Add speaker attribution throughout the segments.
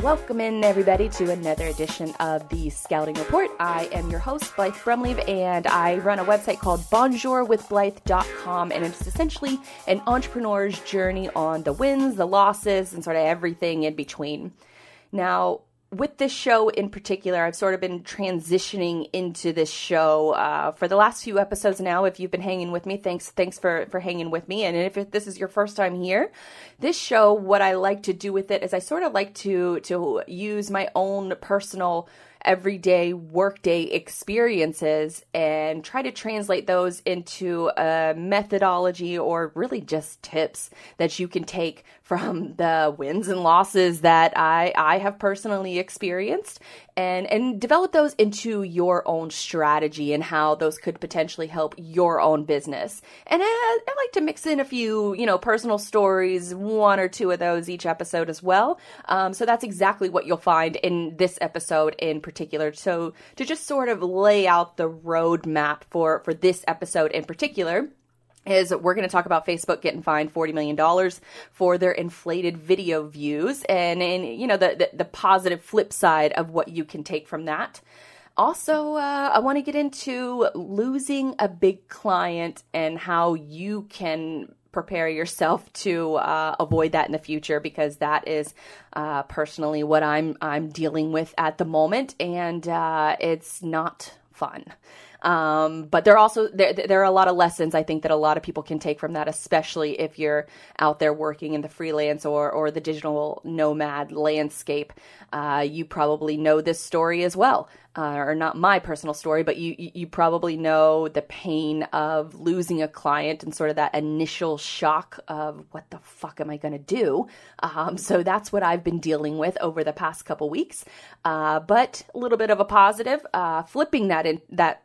Speaker 1: Welcome in, everybody, to another edition of the Scouting Report. I am your host, Blythe Brumleve, and I run a website called bonjourwithblythe.com, and it's essentially an entrepreneur's journey on the wins, the losses, and sort of everything in between. Now, with this show in particular, I've sort of been transitioning into this show uh, for the last few episodes now. If you've been hanging with me, thanks thanks for for hanging with me. And if this is your first time here, this show, what I like to do with it is I sort of like to to use my own personal everyday workday experiences and try to translate those into a methodology or really just tips that you can take from the wins and losses that I, I have personally experienced and, and develop those into your own strategy and how those could potentially help your own business. And I, I like to mix in a few, you know, personal stories, one or two of those each episode as well. Um, so that's exactly what you'll find in this episode in particular. So to just sort of lay out the roadmap for for this episode in particular is we're going to talk about Facebook getting fined $40 million for their inflated video views and, and you know, the, the, the positive flip side of what you can take from that. Also, uh, I want to get into losing a big client and how you can prepare yourself to uh, avoid that in the future because that is uh, personally what I'm I'm dealing with at the moment, and uh, it's not fun. Um, but there are also there there are a lot of lessons I think that a lot of people can take from that, especially if you're out there working in the freelance or or the digital nomad landscape. Uh, you probably know this story as well, uh, or not my personal story, but you you probably know the pain of losing a client and sort of that initial shock of what the fuck am I going to do. Um, so that's what I've been dealing with over the past couple weeks. Uh, but a little bit of a positive, uh, flipping that in that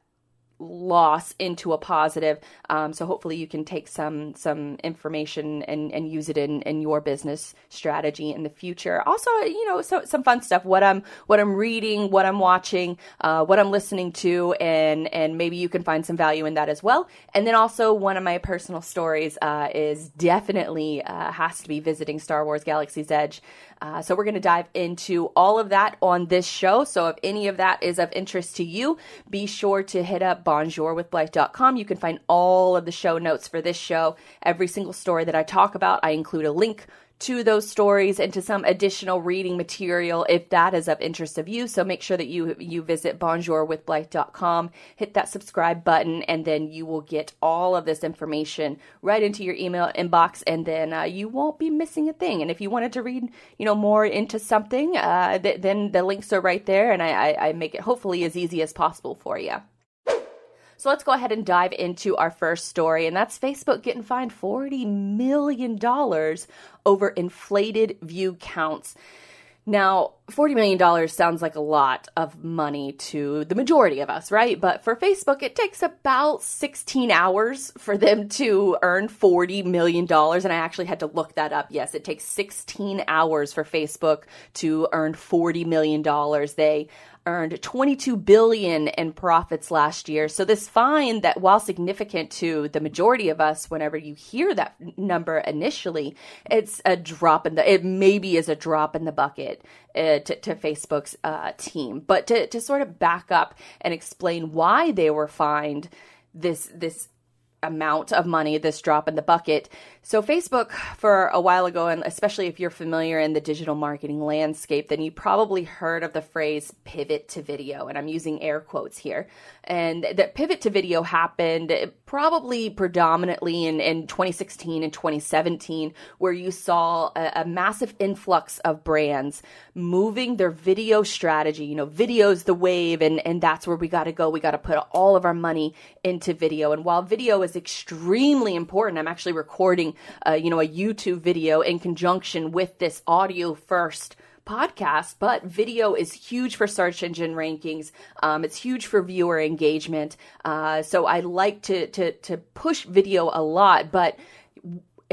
Speaker 1: loss into a positive. Um, so hopefully you can take some some information and, and use it in, in your business strategy in the future. Also, you know, so some fun stuff. What I'm what I'm reading, what I'm watching, uh, what I'm listening to, and and maybe you can find some value in that as well. And then also one of my personal stories uh, is definitely uh, has to be visiting Star Wars Galaxy's Edge. Uh, so we're going to dive into all of that on this show. So if any of that is of interest to you, be sure to hit up bonjourwithblythe.com. You can find all of the show notes for this show. Every single story that I talk about, I include a link to those stories and to some additional reading material if that is of interest of you. So make sure that you you visit bonjourwithblythe.com, hit that subscribe button, and then you will get all of this information right into your email inbox, and then uh, you won't be missing a thing. And if you wanted to read, you know, more into something, uh, th- then the links are right there, and I, I, I make it hopefully as easy as possible for you. So let's go ahead and dive into our first story, and that's Facebook getting fined $40 million over inflated view counts. Now, $40 million sounds like a lot of money to the majority of us, right? But for Facebook, it takes about 16 hours for them to earn $40 million. And I actually had to look that up. Yes, it takes 16 hours for Facebook to earn $40 million. They earned 22 billion in profits last year. So this fine that while significant to the majority of us whenever you hear that number initially, it's a drop in the it maybe is a drop in the bucket uh, to, to, Facebook's uh, team. But to to sort of back up and explain why they were fined this this amount of money, this drop in the bucket. So, Facebook, for a while ago, and especially if you're familiar in the digital marketing landscape, then you probably heard of the phrase pivot to video. And I'm using air quotes here. And that pivot to video happened probably predominantly in, in 2016 and 2017, where you saw a, a massive influx of brands moving their video strategy. You know, video's the wave, and, and that's where we got to go. We got to put all of our money into video. And while video is extremely important, I'm actually recording uh, you know, a YouTube video in conjunction with this audio first podcast, but video is huge for search engine rankings. Um, it's huge for viewer engagement. Uh, so I like to, to, to push video a lot, but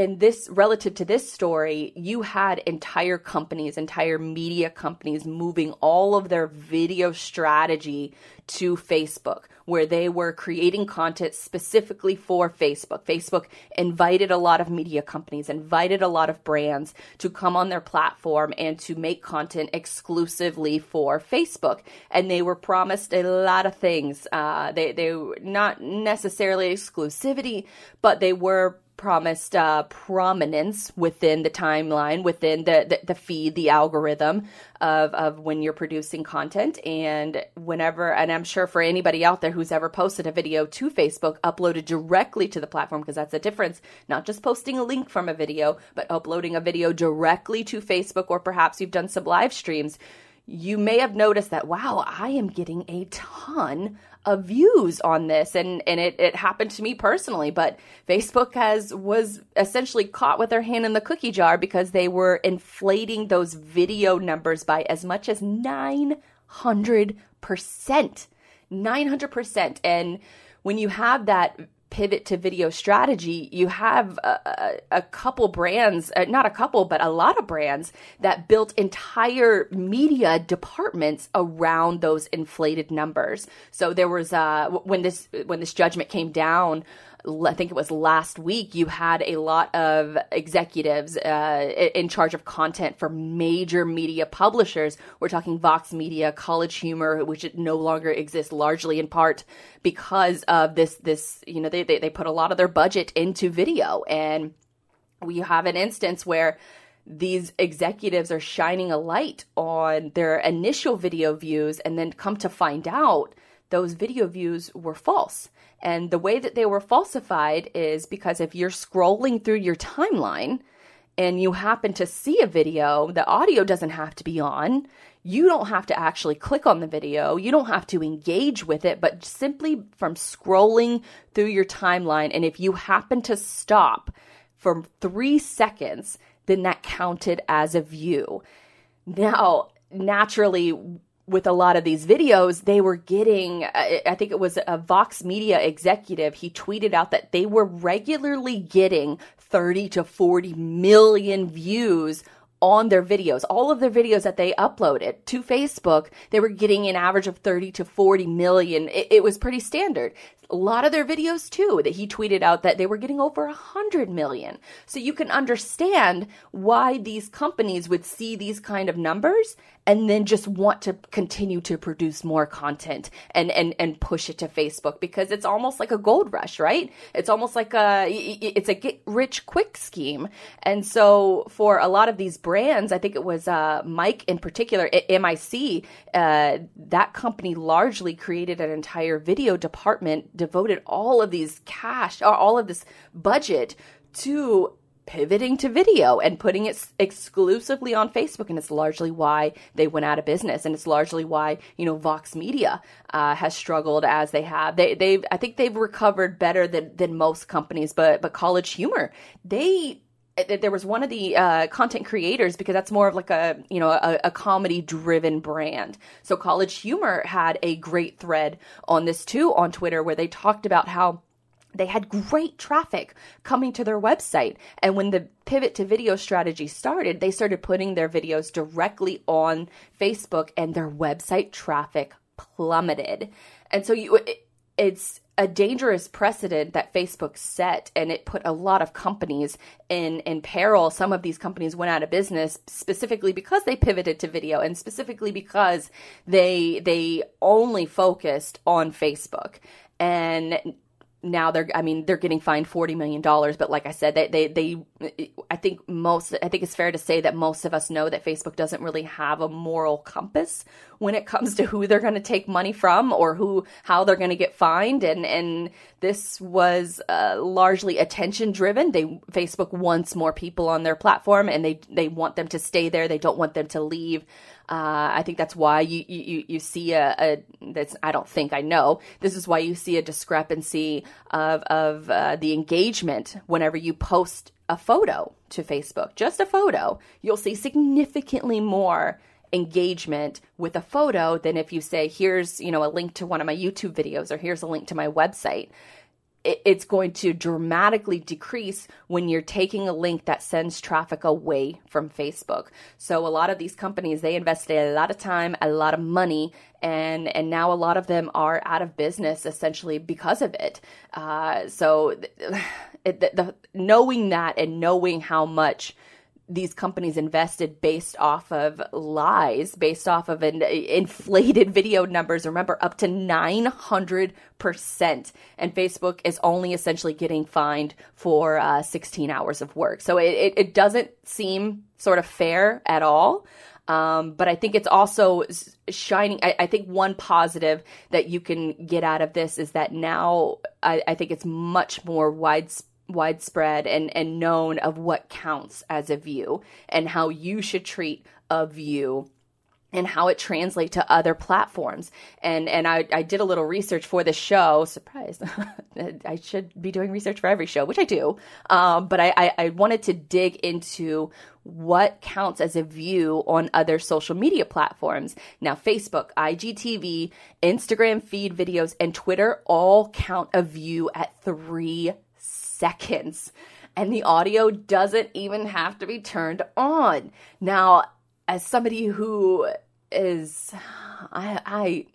Speaker 1: in this relative to this story, you had entire companies, entire media companies moving all of their video strategy to Facebook, where they were creating content specifically for Facebook. Facebook invited a lot of media companies, invited a lot of brands to come on their platform and to make content exclusively for Facebook. And they were promised a lot of things. Uh, they, they not necessarily exclusivity, but they were promised uh, prominence within the timeline, within the, the, the, feed, the algorithm of, of when you're producing content. And whenever, and I'm sure for anybody out there who's ever posted a video to Facebook, uploaded directly to the platform, because that's the difference, not just posting a link from a video, but uploading a video directly to Facebook, or perhaps you've done some live streams you may have noticed that wow i am getting a ton of views on this and and it, it happened to me personally but facebook has was essentially caught with their hand in the cookie jar because they were inflating those video numbers by as much as 900% 900% and when you have that pivot to video strategy, you have a, a, a couple brands, uh, not a couple, but a lot of brands that built entire media departments around those inflated numbers. So there was uh, when this when this judgment came down I think it was last week, you had a lot of executives uh, in charge of content for major media publishers. We're talking Vox Media, College Humor, which no longer exists largely in part because of this. This you know they they, they put a lot of their budget into video, and we have an instance where these executives are shining a light on their initial video views and then come to find out those video views were false. And the way that they were falsified is because if you're scrolling through your timeline and you happen to see a video, the audio doesn't have to be on. You don't have to actually click on the video. You don't have to engage with it, but simply from scrolling through your timeline. And if you happen to stop for three seconds, then that counted as a view. Now, naturally, with a lot of these videos, they were getting, I think it was a Vox Media executive, he tweeted out that they were regularly getting 30 to 40 million views on their videos. All of their videos that they uploaded to Facebook, they were getting an average of 30 to 40 million. It, it was pretty standard a lot of their videos too that he tweeted out that they were getting over a hundred million. So you can understand why these companies would see these kind of numbers and then just want to continue to produce more content and and and push it to Facebook because it's almost like a gold rush, right? It's almost like a it's a get rich quick scheme. And so for a lot of these brands, I think it was uh, Mic in particular, MIC, uh, that company largely created an entire video department devoted all of these cash all of this budget to pivoting to video and putting it exclusively on Facebook. And it's largely why they went out of business. And it's largely why, you know, Vox Media uh, has struggled as they have. They, they've, I think they've recovered better than, than most companies, but, but College Humor, they, there was one of the uh, content creators because that's more of like a you know a, a, comedy driven brand so college humor had a great thread on this too on twitter where they talked about how they had great traffic coming to their website and when the pivot to video strategy started they started putting their videos directly on facebook and their website traffic plummeted and so you it, it's a dangerous precedent that Facebook set, and it put a lot of companies in in peril. Some of these companies went out of business specifically because they pivoted to video, and specifically because they they only focused on Facebook. And now they're i mean they're getting fined 40 million dollars but like i said they, they they i think most i think it's fair to say that most of us know that facebook doesn't really have a moral compass when it comes to who they're going to take money from or who how they're going to get fined and and this was uh, largely attention driven they facebook wants more people on their platform and they they want them to stay there. They don't want them to leave uh, I think that's why you you, you see a, a, that's I don't think I know. This is why you see a discrepancy of of uh, the engagement whenever you post a photo to Facebook, just a photo. You'll see significantly more engagement with a photo than if you say here's you know a link to one of my YouTube videos or here's a link to my website it's going to dramatically decrease when you're taking a link that sends traffic away from Facebook. So a lot of these companies they invested a lot of time, a lot of money, and and now a lot of them are out of business essentially because of it. Uh, so it, the, the, knowing that and knowing how much these companies invested based off of lies, based off of an inflated video numbers. Remember, up to 900%. And Facebook is only essentially getting fined for uh, 16 hours of work. So it, it, it, doesn't seem sort of fair at all. Um, but I think it's also shining. I, I, think one positive that you can get out of this is that now I, I think it's much more widespread widespread and, and known of what counts as a view and how you should treat a view and how it translates to other platforms. And and I, I did a little research for the show. Surprise! I should be doing research for every show, which I do. Um, but I, I, I wanted to dig into what counts as a view on other social media platforms. Now, Facebook, IGTV, Instagram feed videos, and Twitter all count a view at three seconds. And the audio doesn't even have to be turned on. Now, as somebody who is, I, I,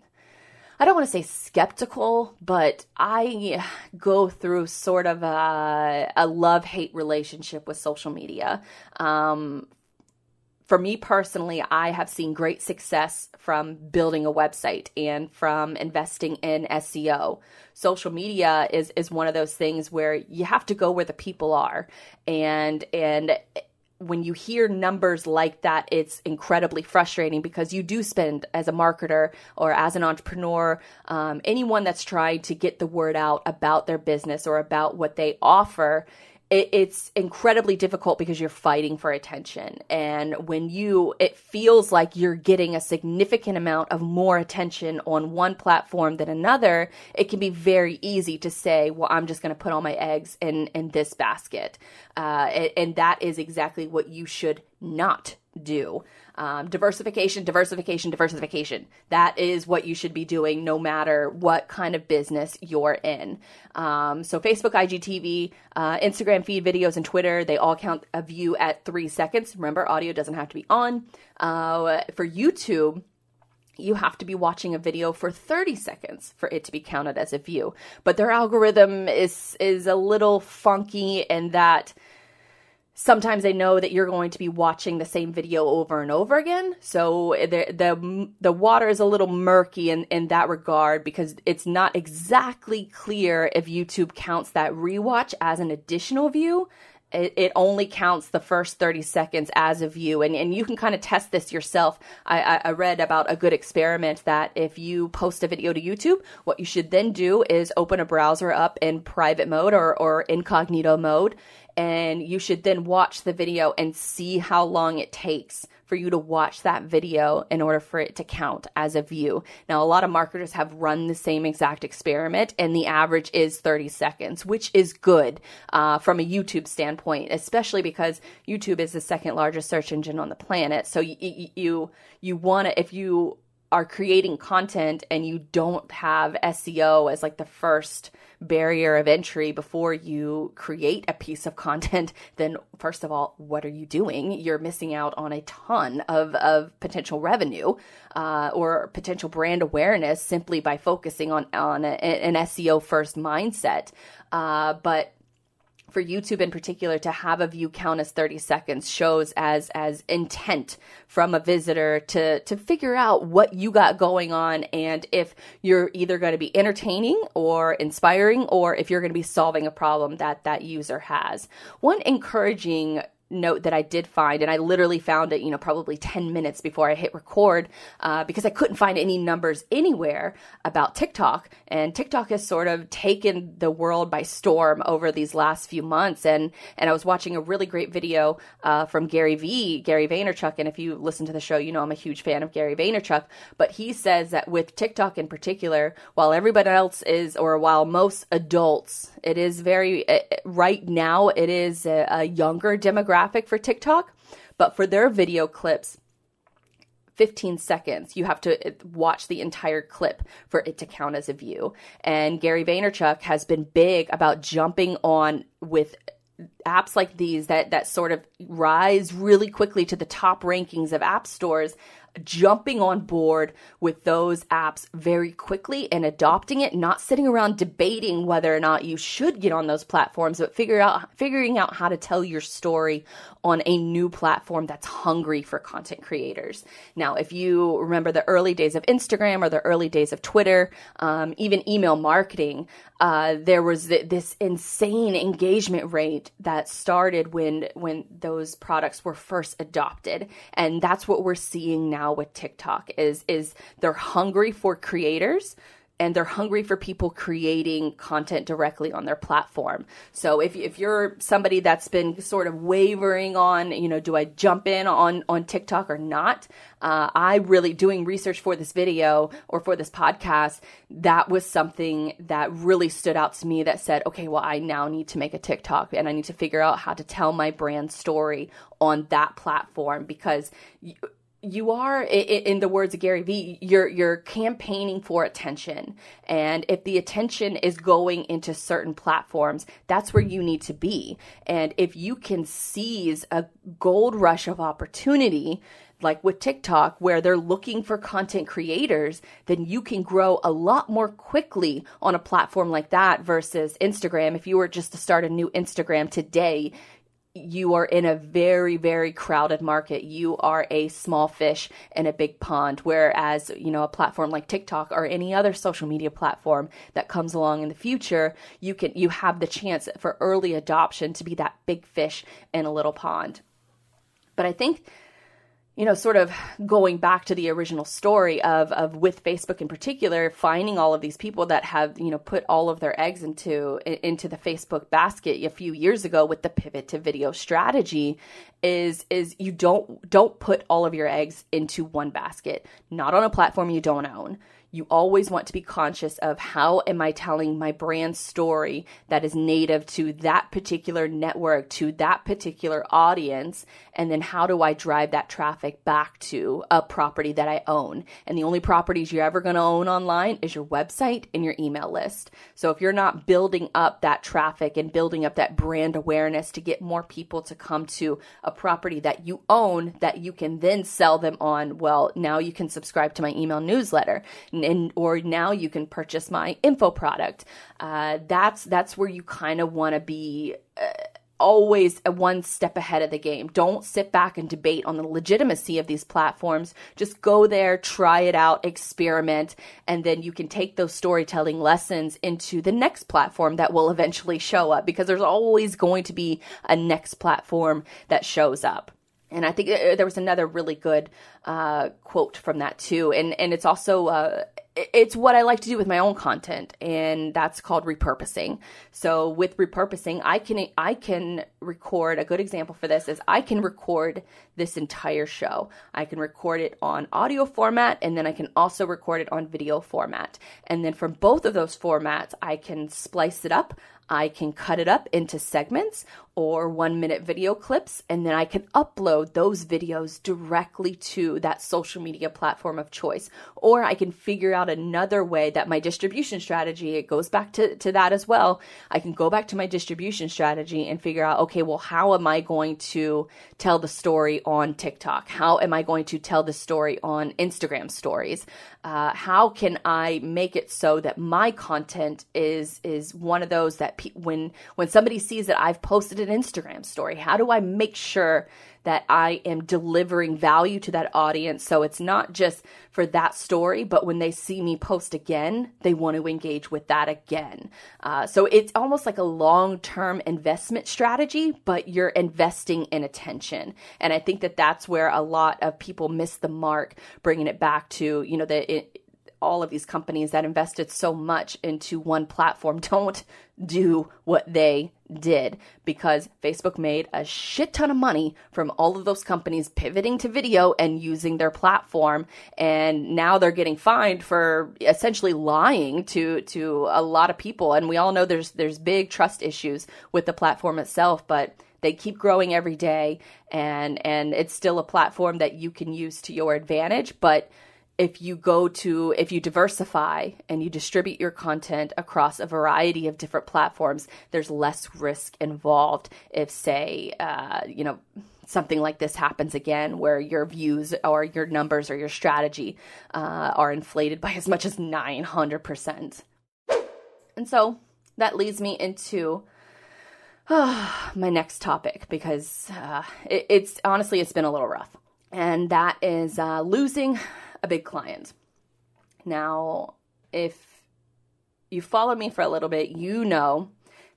Speaker 1: I don't want to say skeptical, but I go through sort of a, a love hate relationship with social media. Um, for me personally, I have seen great success from building a website and from investing in SEO. Social media is is one of those things where you have to go where the people are. And and when you hear numbers like that, it's incredibly frustrating because you do spend as a marketer or as an entrepreneur, um, anyone that's trying to get the word out about their business or about what they offer it, it's incredibly difficult because you're fighting for attention. And when you, it feels like you're getting a significant amount of more attention on one platform than another, it can be very easy to say, well, I'm just going to put all my eggs in, in this basket. Uh, and, and that is exactly what you should not do. Um, diversification, diversification, diversification. That is what you should be doing no matter what kind of business you're in. Um, so, Facebook, IGTV, uh, Instagram feed videos, and Twitter, they all count a view at three seconds. Remember, audio doesn't have to be on. Uh, for YouTube, you have to be watching a video for 30 seconds for it to be counted as a view. But their algorithm is is a little funky in that sometimes they know that you're going to be watching the same video over and over again. So the the the water is a little murky in in that regard because it's not exactly clear if YouTube counts that rewatch as an additional view. It, only counts the first 30 seconds as a view and, and you can kind of test this yourself I, I, I read about a good experiment that if you post a video to youtube what you should then do is open a browser up in private mode or, or incognito mode and you should then watch the video and see how long it takes for you to watch that video in order for it to count as a view. Now, a lot of marketers have run the same exact experiment, and the average is 30 seconds, which is good uh, from a YouTube standpoint, especially because YouTube is the second largest search engine on the planet. So you you, you want to if you are creating content and you don't have SEO as like the first barrier of entry before you create a piece of content, then first of all, what are you doing? You're missing out on a ton of, of potential revenue uh, or potential brand awareness simply by focusing on, on a, an SEO first mindset. Uh, but for YouTube in particular to have a view count as 30 seconds shows as as intent from a visitor to to figure out what you got going on and if you're either going to be entertaining or inspiring or if you're going to be solving a problem that that user has. One encouraging note that I did find, and I literally found it, you know, probably 10 minutes before I hit record uh, because I couldn't find any numbers anywhere about TikTok. And TikTok has sort of taken the world by storm over these last few months. And, and I was watching a really great video uh, from Gary Vee, Gary Vaynerchuk. And if you listen to the show, you know I'm a huge fan of Gary Vaynerchuk. But he says that with TikTok in particular, while everybody else is, or while most adults, it is very, right now, it is a, a younger demographic demographic for TikTok, but for their video clips, 15 seconds. You have to uh, watch the entire clip for it to count as a view. And Gary Vaynerchuk has been big about jumping on with apps like these that that sort of rise really quickly to the top rankings of app stores jumping on board with those apps very quickly and adopting it, not sitting around debating whether or not you should get on those platforms, but figure out figuring out how to tell your story on a new platform that's hungry for content creators. Now, if you remember the early days of Instagram or the early days of Twitter, um, even email marketing, uh, there was th- this insane engagement rate that started when when those products were first adopted, and that's what we're seeing now with TikTok. Is is they're hungry for creators and they're hungry for people creating content directly on their platform. So if if you're somebody that's been sort of wavering on, you know, do I jump in on on TikTok or not? Uh, I really doing research for this video or for this podcast. That was something that really stood out to me. That said, okay, well, I now need to make a TikTok and I need to figure out how to tell my brand story on that platform because. You, are in the words of Gary Vee you're you're campaigning for attention. And if the attention is going into certain platforms that's where you need to be. And if you can seize a gold rush of opportunity like with TikTok where they're looking for content creators then you can grow a lot more quickly on a platform like that versus Instagram. If you were just to start a new Instagram today you are in a very very crowded market. You are a small fish in a big pond whereas you know a platform like TikTok or any other social media platform that comes along in the future you can you have the chance for early adoption to be that big fish in a little pond. But i think you know, sort of going back to the original story of of with Facebook in particular, finding all of these people that have you know put all of their eggs into into the Facebook basket a few years ago with the pivot to video strategy, is is you don't don't put all of your eggs into one basket, not on a platform you don't own you always want to be conscious of how am I telling my brand story that is native to that particular network, to that particular audience, and then how do I drive that traffic back to a property that I own? And the only properties you're ever going to own online is your website and your email list. So if you're not building up that traffic and building up that brand awareness to get more people to come to a property that you own that you can then sell them on, well, now you can subscribe to my email newsletter and or now you can purchase my info product. Uh, that's that's where you kind of want to be. Uh, always one step ahead of the game. Don't sit back and debate on the legitimacy of these platforms. Just go there, try it out, experiment, and then you can take those storytelling lessons into the next platform that will eventually show up because there's always going to be a next platform that shows up. And I think uh, there was another really good uh, quote from that too, and and it's also uh, it's what I like to do with my own content, and that's called repurposing. So with repurposing, I can I can record. A good example for this is I can record this entire show. I can record it on audio format, and then I can also record it on video format. And then from both of those formats, I can splice it up. I can cut it up into segments or one minute video clips, and then I can upload those videos directly to that social media platform of choice. Or I can figure out another way that my distribution strategy, it goes back to, to that as well. I can go back to my distribution strategy and figure out, okay, well, how am I going to tell the story on TikTok? How am I going to tell the story on Instagram stories? Uh, how can I make it so that my content is is one of those that pe- when when somebody sees that I've posted an Instagram story, how do I make sure that I am delivering value to that audience so it's not just for that story, but when they see me post again, they want to engage with that again. Uh, so it's almost like a long term investment strategy, but you're investing in attention. And I think that that's where a lot of people miss the mark, bringing it back to, you know, the. It, all of these companies that invested so much into one platform don't do what they did because Facebook made a shit ton of money from all of those companies pivoting to video and using their platform. And now they're getting fined for essentially lying to to a lot of people. And we all know there's there's big trust issues with the platform itself but they keep growing every day. And and it's still a platform that you can use to your advantage but if you go to if you diversify and you distribute your content across a variety of different platforms there's less risk involved if say uh, you know something like this happens again where your views or your numbers or your strategy uh, are inflated by as much as 900% and so that leads me into uh, my next topic because uh, it, it's honestly it's been a little rough. And that is uh, losing a big client. Now, if you follow me for a little bit, you know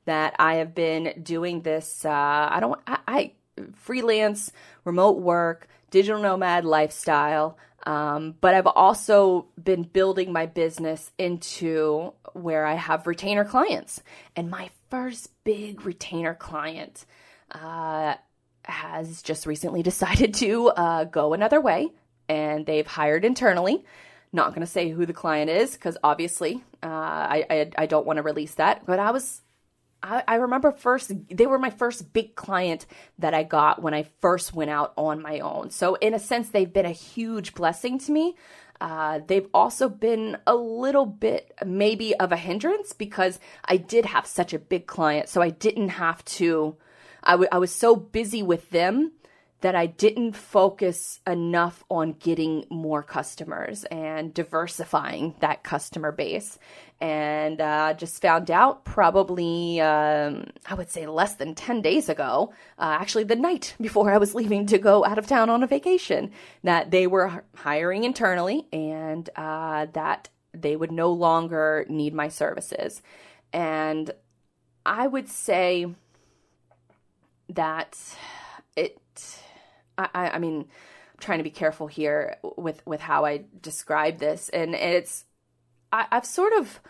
Speaker 1: that I have been doing this. Uh, I don't, I, I, freelance, remote work, digital nomad lifestyle. Um, but I've also been building my business into where I have retainer clients. And my first big retainer client uh, has just recently decided to uh, go another way and they've hired internally. Not going to say who the client is because obviously uh, I, I, I don't want to release that. But I was I, I remember first they were my first big client that I got when I first went out on my own. So in a sense, they've been a huge blessing to me. Uh, they've also been a little bit maybe of a hindrance because I did have such a big client, so I didn't have to. I, w- I was so busy with them that I didn't focus enough on getting more customers and diversifying that customer base. And uh, just found out probably, um, I would say, less than 10 days ago, uh, actually, the night before I was leaving to go out of town on a vacation, that they were hiring internally and uh, that they would no longer need my services. And I would say that it I, I mean, I'm trying to be careful here with with how I describe this, and it's I, I've sort of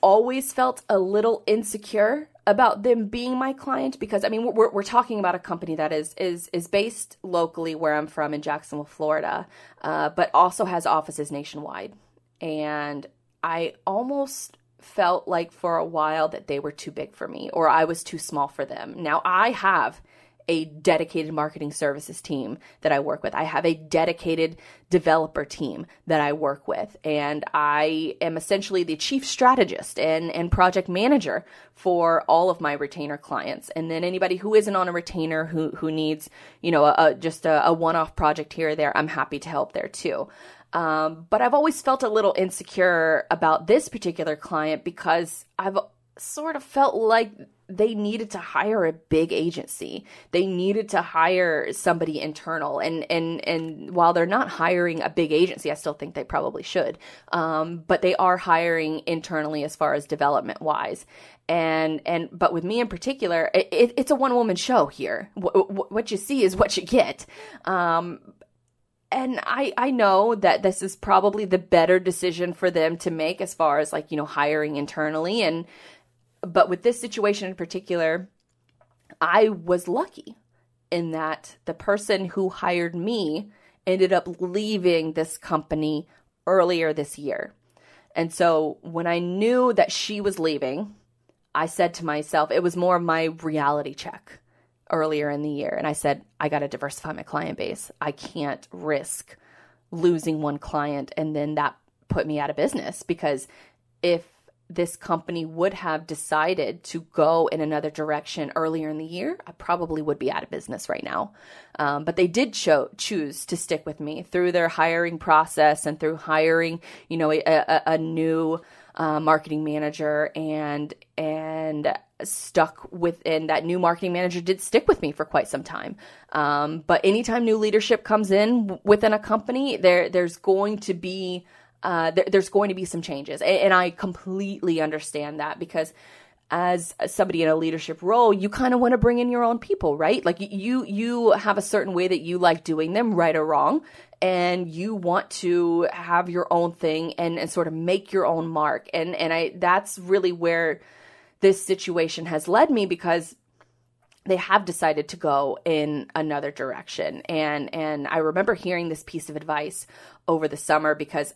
Speaker 1: always felt a little insecure about them being my client because I mean we're we're talking about a company that is is is based locally where I'm from in Jacksonville, Florida, uh, but also has offices nationwide, and I almost felt like for a while that they were too big for me or I was too small for them. Now I have a dedicated marketing services team that I work with. I have a dedicated developer team that I work with. And I am essentially the chief strategist and, and project manager for all of my retainer clients. And then anybody who isn't on a retainer who, who needs, you know, a, a just a, a one off project here or there, I'm happy to help there too. Um, but I've always felt a little insecure about this particular client because I've sort of felt like they needed to hire a big agency. They needed to hire somebody internal. And and and while they're not hiring a big agency, I still think they probably should. Um, but they are hiring internally as far as development wise. And and but with me in particular, it, it, it's a one woman show here. W- w- what you see is what you get. Um, and I, I know that this is probably the better decision for them to make as far as like you know hiring internally and but with this situation in particular, I was lucky in that the person who hired me ended up leaving this company earlier this year. And so when I knew that she was leaving, I said to myself, it was more my reality check earlier in the year. And I said, I got to diversify my client base. I can't risk losing one client and then that put me out of business because if this company would have decided to go in another direction earlier in the year, I probably would be out of business right now. Um, but they did cho- choose to stick with me through their hiring process and through hiring, you know, a, a, a new uh, marketing manager and and stuck within that new marketing manager did stick with me for quite some time. Um, but anytime new leadership comes in within a company, there there's going to be uh, th- there's going to be some changes. And, and I completely understand that because as somebody in a leadership role, you kind of want to bring in your own people, right? Like you, you have a certain way that you like doing them, right or wrong. And you want to have your own thing and, and sort of make your own mark. And, and I, that's really where this situation has led me because they have decided to go in another direction. And, and I remember hearing this piece of advice over the summer because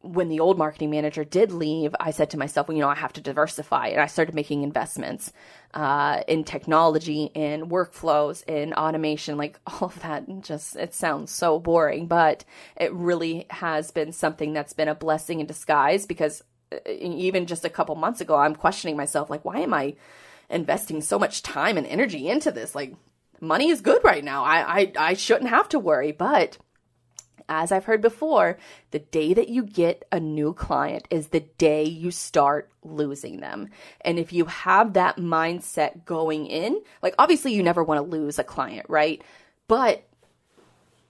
Speaker 1: when the old marketing manager did leave, I said to myself, well, you know, I have to diversify. And I started making investments uh, in technology, in workflows, in automation, like all of that. Just, it sounds so boring, but it really has been something that's been a blessing in disguise because uh, even just a couple months ago, I'm questioning myself, like, why am I investing so much time and energy into this? Like, money is good right now. I, I, I shouldn't have to worry, but as I've heard before, the day that you get a new client is the day you start losing them. And if you have that mindset going in, like obviously you never want to lose a client, right? But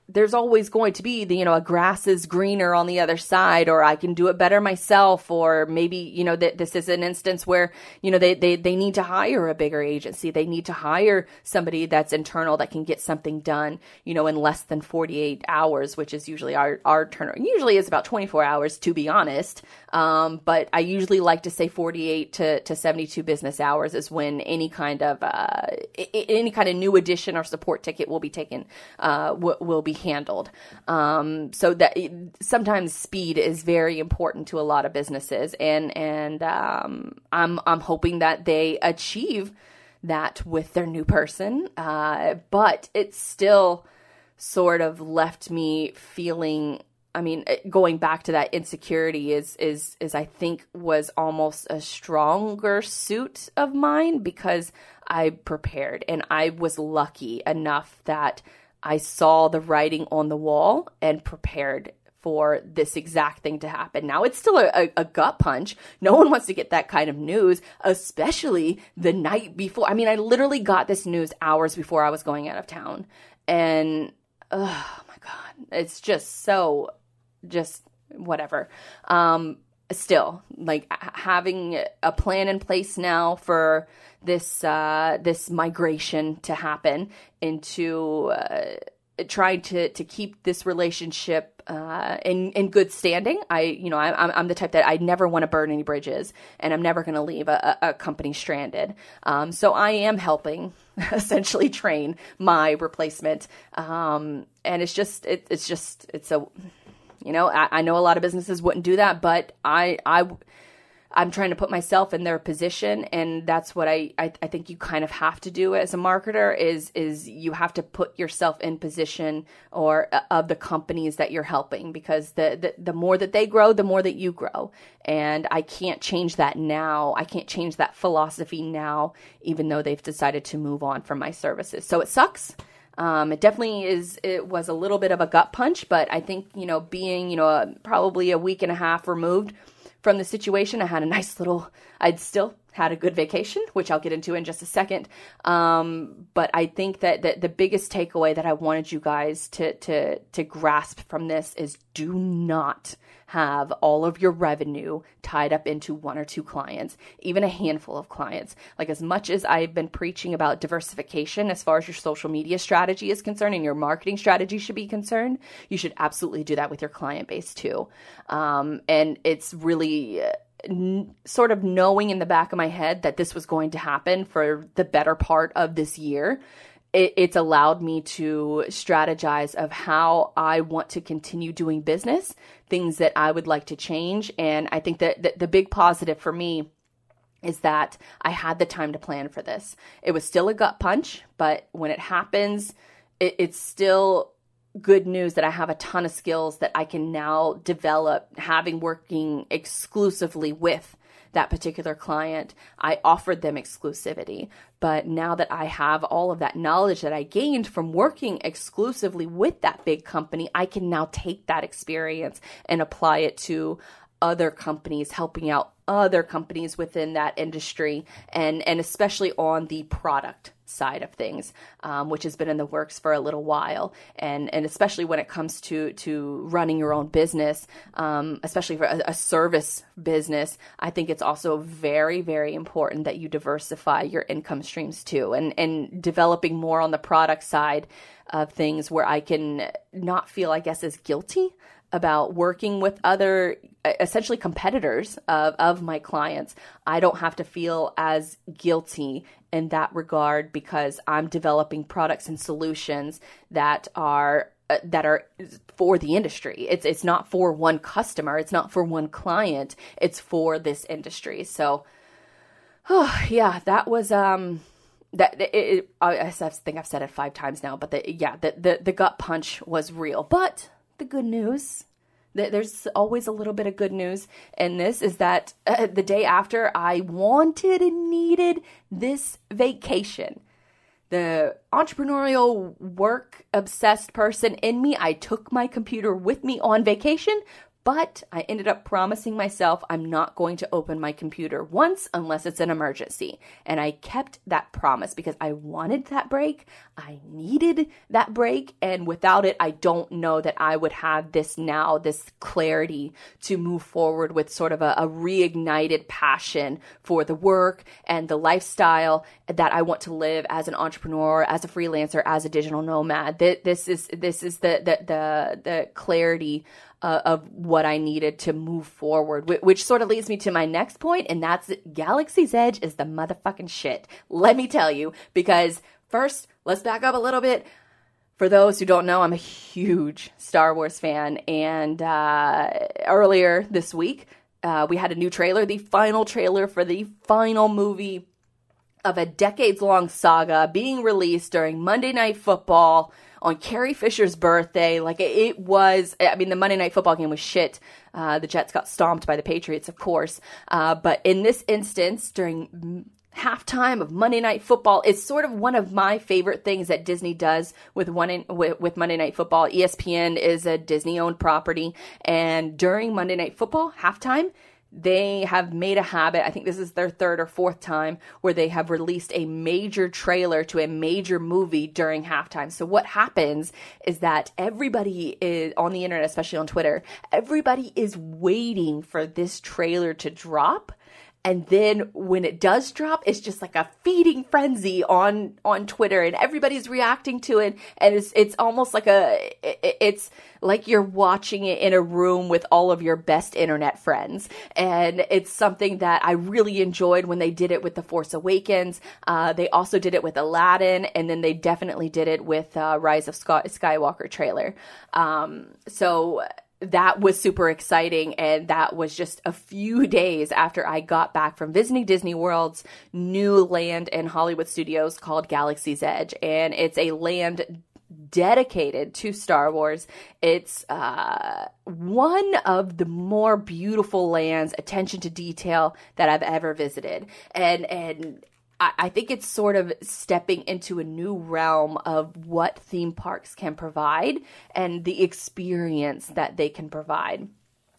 Speaker 1: there's always going to be the you know a grass is greener on the other side or i can do it better myself or maybe you know that this is an instance where you know they, they they need to hire a bigger agency. They need to hire somebody that's internal that can get something done you know in less than 48 hours which is usually our our turn usually is about 24 hours to be honest um, but i usually like to say 48 to, to 72 business hours is when any kind of uh, any kind of new addition or support ticket will be taken uh, w- will be handled. Um, so that sometimes speed is very important to a lot of businesses, and and um, I'm I'm hoping that they achieve that with their new person. Uh, but it's still sort of left me feeling I mean, eh, going back to that insecurity is is is I think was almost a stronger suit of mine because I prepared and I was lucky enough that I saw the writing on the wall and prepared for this exact thing to happen. Now it's still a, a, a, gut punch. No one wants to get that kind of news, especially the night before. I mean, I literally got this news hours before I was going out of town. And my God, it's just so, just whatever. Um, still like having a plan in place now for this uh, this migration to happen into uh, trying to to keep this relationship uh, in in good standing. I you know I'm I'm the type that I never want to burn any bridges, and I'm never going to leave a, a, company stranded. Um, so I am helping essentially train my replacement, um, and it's just it, it's just it's a you know, I, I know a lot of businesses wouldn't do that, but I, I, I'm trying to put myself in their position, and that's what I, I, I think you kind of have to do as a marketer is is you have to put yourself in position or uh, of the companies that you're helping because the, the the more that they grow, the more that you grow, and I can't change that now. I can't change that philosophy now, even though they've decided to move on from my services. So it sucks. Um, it definitely is. It was a little bit of a gut punch, but I think you know, being you know a, probably a week and a half removed from the situation, I had a nice little. I'd still had a good vacation, which I'll get into in just a second. Um, but I think that, that the biggest takeaway that I wanted you guys to to to grasp from this is do not have all of your revenue tied up into one or two clients, even a handful of clients. Like, as much as I've been preaching about diversification as far as your social media strategy is concerned and your marketing strategy should be concerned, you should absolutely do that with your client base too. Um, and it's really. Uh, sort of knowing in the back of my head that this was going to happen for the better part of this year it, it's allowed me to strategize of how I want to continue doing business, things that I would like to change. And I think that, that the big positive for me is that I had the time to plan for this. It was still a gut punch, but when it happens, it, it's still good news that I have a ton of skills that I can now develop having working exclusively with that particular client, I offered them exclusivity. But now that I have all of that knowledge that I gained from working exclusively with that big company, I can now take that experience and apply it to other companies, helping out other companies within that industry, and, and especially on the product side of things, um, which has been in the works for a little while, and and especially when it comes to to running your own business, um, especially for a, a, service business, I think it's also very very important that you diversify your income streams too, and and developing more on the product side of things where I can not feel, I guess, as guilty about working with other essentially competitors of, of my clients. I don't have to feel as guilty in that regard because I'm developing products and solutions that are uh, that are for the industry. It's it's not for one customer. It's not for one client. It's for this industry. So, oh yeah, that was um that it, it, I, think I've said it five times now, but the, yeah, the, the the gut punch was real. But the good news there's always a little bit of good news in this is that uh, the day after I wanted and needed this vacation. The entrepreneurial work obsessed person in me, I took my computer with me on vacation, but I ended up promising myself I'm not going to open my computer once unless it's an emergency. And I kept that promise because I wanted that break. I needed that break. And without it, I don't know that I would have this now, this clarity to move forward with sort of a, a reignited passion for the work and the lifestyle that I want to live as an entrepreneur, as a freelancer, as a digital nomad. This is, this is the, the, the, the clarity uh, of what I needed to move forward, which, which sort of leads me to my next point, and that's Galaxy's Edge is the motherfucking shit. Let me tell you, because first, let's back up a little bit. For those who don't know, I'm a huge Star Wars fan, and uh, earlier this week, uh, we had a new trailer, the final trailer for the final movie of a decades long saga being released during Monday Night Football on Carrie Fisher's birthday. Like it was, I mean, the Monday Night Football game was shit. Uh, the Jets got stomped by the Patriots, of course. Uh, but in this instance, during halftime of Monday Night Football, it's sort of one of my favorite things that Disney does with one in, with, with Monday Night Football. ESPN is a Disney owned property, and during Monday Night Football halftime they have made a habit, I think this is their third or fourth time, where they have released a major trailer to a major movie during halftime. So what happens is that everybody is on the internet, especially on Twitter, everybody is waiting for this trailer to drop and then when it does drop it's just like a feeding frenzy on on twitter and everybody's reacting to it. And it's it's almost like a it's like you're watching it in a room with all of your best internet friends. And it's something that i really enjoyed when they did it with the force awakens. Uh, they also did it with aladdin and then they definitely did it with uh, rise of skywalker trailer. Um, so that was super exciting. And that was just a few days after I got back from visiting Disney World's new land in Hollywood Studios called Galaxy's Edge. And it's a land dedicated to Star Wars. It's uh, one of the more beautiful lands, attention to detail that I've ever visited. And, and, I think it's sort of stepping into a new realm of what theme parks can provide and the experience that they can provide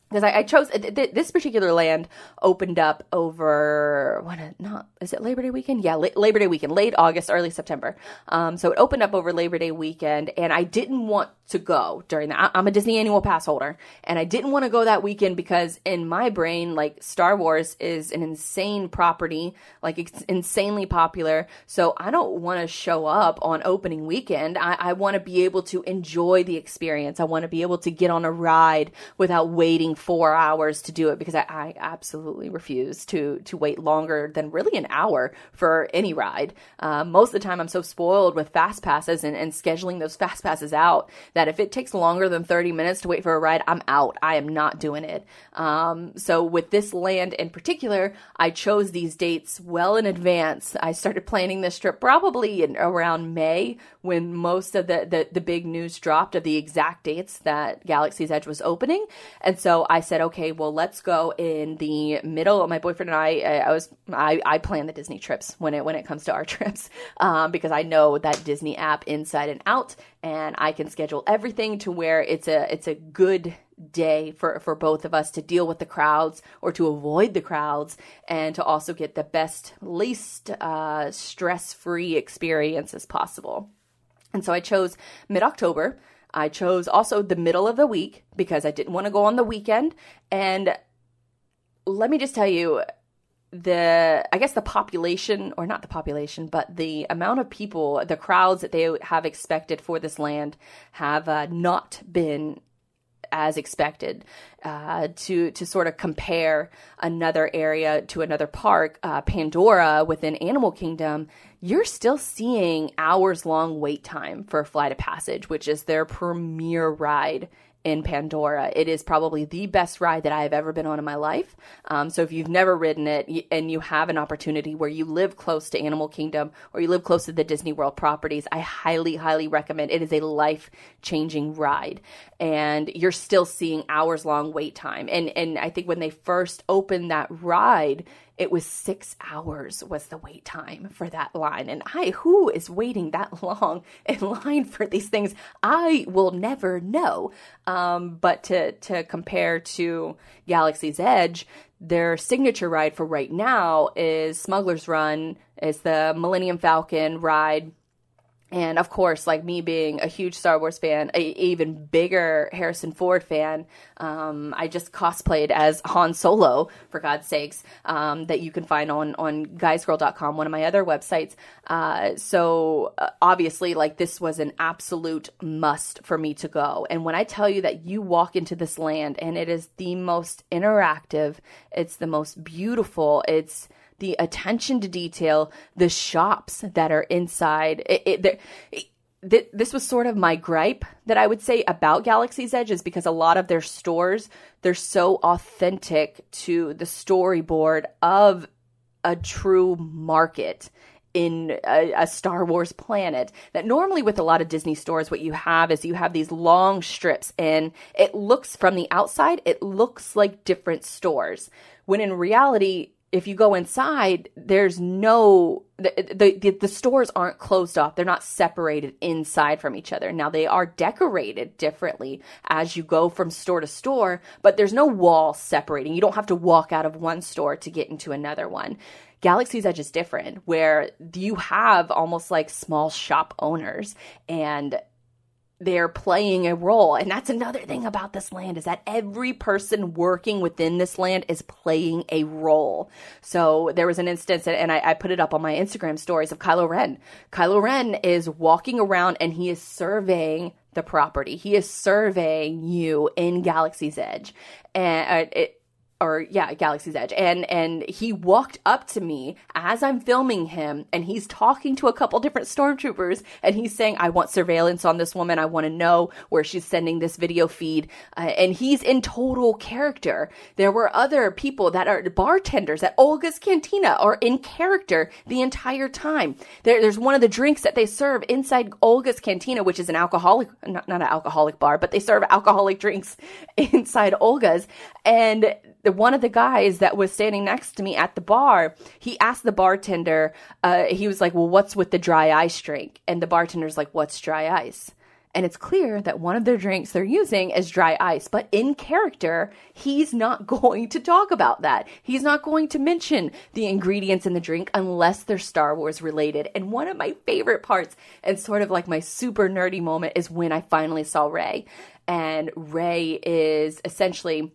Speaker 1: because I, I, chose th- this particular land opened up over what not is it Labor Day weekend? Yeah, la- Labor Day weekend, late August, early September. Um, so it opened up over Labor Day weekend, and I didn't want to go during that. I'm a Disney annual pass holder, and I didn't want to go that weekend because in my brain, like Star Wars is an insane property, like it's insanely popular. So I don't want to show up on opening weekend. I, I want to be able to enjoy the experience. I want to be able to get on a ride without waiting four hours to do it because I, I absolutely refuse to to wait longer than really an hour for any ride. Uh, most of the time, I'm so spoiled with fast passes and, and scheduling those fast passes out that if it takes longer than 30 minutes to wait for a ride, I'm out. I am not doing it. Um, so with this land in particular, I chose these dates well in advance. I started planning this trip probably in around May when most of the, the, the big news dropped of the exact dates that Galaxy's Edge was opening. And so I said, okay, well, let's go in the middle. My boyfriend and I, I was, I, I plan the Disney trips when it when it comes to our trips, um, because I know that Disney app inside and out, and I can schedule everything to where it's a it's a good day for for both of us to deal with the crowds or to avoid the crowds and to also get the best least uh, stress free experience as possible and so i chose mid-october I chose also the middle of the week because I didn't want to go on the weekend. And let me just tell you, the I guess the population or not the population, but the amount of people, the crowds that they have expected for this land have uh, not been as expected. Uh, to to sort of compare another area to another park, uh, Pandora within Animal Kingdom, you're still seeing hours long wait time for Flight of Passage, which is their premier ride in Pandora. It is probably the best ride that I have ever been on in my life. Um, so if you've never ridden it and you have an opportunity where you live close to Animal Kingdom or you live close to the Disney World properties, I highly, highly recommend. It is a life changing ride, and you're still seeing hours long wait time. And and I think when they first opened that ride, it was six hours was the wait time for that line. And i who is waiting that long in line for these things? I will never know. Um, but to to compare to galaxy's edge their signature ride for right now is smuggler's run is the millennium falcon ride and of course, like me being a huge Star Wars fan, a even bigger Harrison Ford fan, um, I just cosplayed as Han Solo, for God's sakes, um, that you can find on, on guysgirl.com, one of my other websites. Uh, so uh, obviously, like this was an absolute must for me to go. And when I tell you that you walk into this land and it is the most interactive, it's the most beautiful, it's, the attention to detail, the shops that are inside. It, it, it, this was sort of my gripe that I would say about Galaxy's Edge is because a lot of their stores they're so authentic to the storyboard of a true market in a, a, Star Wars planet. That normally with a lot of Disney stores, what you have is you have these long strips, and it looks from the outside, it looks like different stores. When in reality, if you go inside, there's no the, the, the stores aren't closed off. They're not separated inside from each other. Now they are decorated differently as you go from store to store, but there's no wall separating. You don't have to walk out of one store to get into another one. Galaxy's Edge is different, where you have almost like small shop owners, and they're playing a role. And that's another thing about this land is that every person working within this land is playing a role. So there was an instance, and I, I, put it up on my Instagram stories of Kylo Ren. Kylo Ren is walking around and he is surveying the property. He is surveying you in Galaxy's Edge. And uh, it, or yeah, Galaxy's Edge. And and he walked up to me as I'm filming him and he's talking to a couple different stormtroopers and he's saying I want surveillance on this woman. I want to know where she's sending this video feed. Uh, and he's in total character. There were other people that are bartenders at Oga's Cantina are in character the entire time. There, there's one of the drinks that they serve inside Oga's Cantina, which is an alcoholic not, not an alcoholic bar, but they serve alcoholic drinks inside Oga's and the, one of the guys that was standing next to me at the bar, he asked the bartender, uh, he was like, well, what's with the dry ice drink? And the bartender's like, what's dry ice? And it's clear that one of their drinks they're using is dry ice, but in character, he's not going to talk about that. He's not going to mention the ingredients in the drink unless they're Star Wars related. And one of my favorite parts, and sort of like my super nerdy moment, is when I finally saw Rey. And Rey is essentially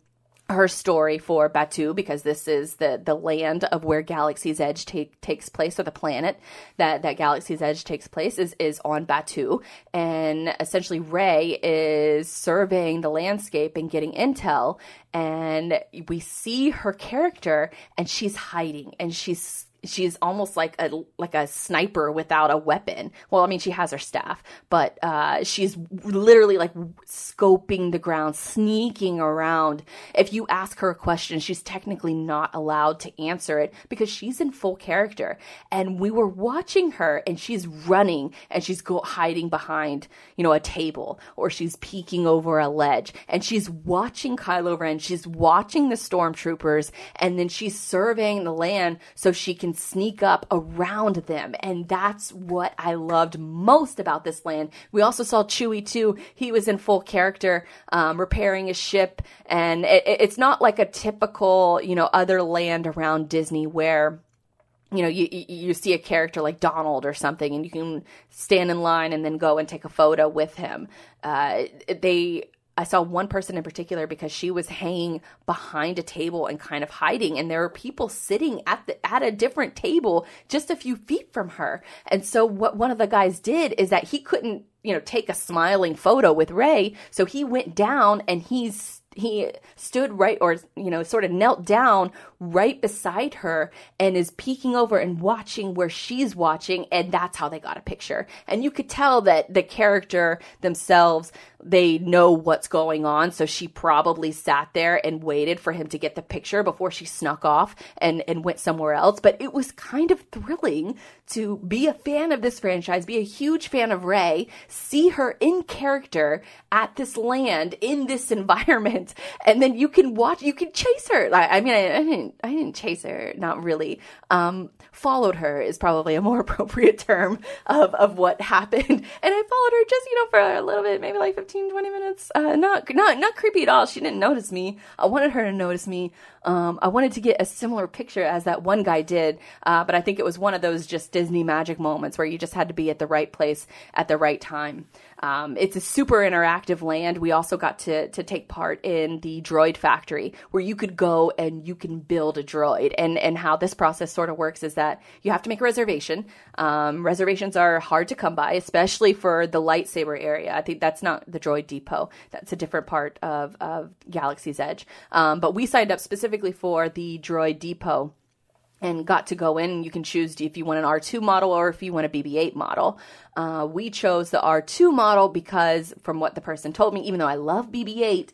Speaker 1: her story for Batuu because this is the the land of where Galaxy's Edge take, takes place or the planet that that Galaxy's Edge takes place is is on Batuu and essentially Rey is surveying the landscape and getting intel. And we see her character and she's hiding and she's she's almost like a like a sniper without a weapon. Well, I mean, she has her staff, but uh, she's literally like scoping the ground, sneaking around. If you ask her a question, she's technically not allowed to answer it because she's in full character. And we were watching her, and she's running and she's go- hiding behind, you know, a table or she's peeking over a ledge, and she's watching Kylo Ren. She's watching the stormtroopers, and then she's surveying the land so she can sneak up around them. And that's what I loved most about this land. We also saw Chewie too. He was in full character, um, repairing his ship. And it, it's not like a typical, you know, other land around Disney where you know, you you see a character like Donald or something, and you can stand in line and then go and take a photo with him. Uh, they I saw one person in particular because she was hanging behind a table and kind of hiding and there were people sitting at the at a different table just a few feet from her. And so what one of the guys did is that he couldn't, you know, take a smiling photo with Rey, so he went down and he's he stood right or you know sort of knelt down right beside her and is peeking over and watching where she's watching and that's how they got a picture and you could tell that the character themselves they know what's going on. So she probably sat there and waited for him to get the picture before she snuck off and and went somewhere else. But it was kind of thrilling to be a fan of this franchise be a huge fan of Rey see her in character at this land in this environment. And then you can watch you can chase her. I, I mean I, I, didn't i didn't chase her not really. Um followed her is probably a more appropriate term of of what happened. And i followed her just you know for a little bit maybe like 15 20 minutes? Uh not not not creepy at all. She didn't notice me. I wanted her to notice me. Um, I wanted to get a similar picture as that one guy did, uh, but I think it was one of those just Disney magic moments where you just had to be at the right place at the right time. Um, it's a super interactive land. We also got to to take part in the droid factory where you could go and you can build a droid. And and how this process sort of works is that you have to make a reservation. Um, reservations are hard to come by, especially for the lightsaber area. I think that's not the droid depot. That's a different part of of Galaxy's Edge. Um, but we signed up specifically for the droid depot and got to go in. You can choose if you want an R2 model or if you want a BB 8 model. Uh, we chose the R2 model because, from what the person told me, even though I love BB 8,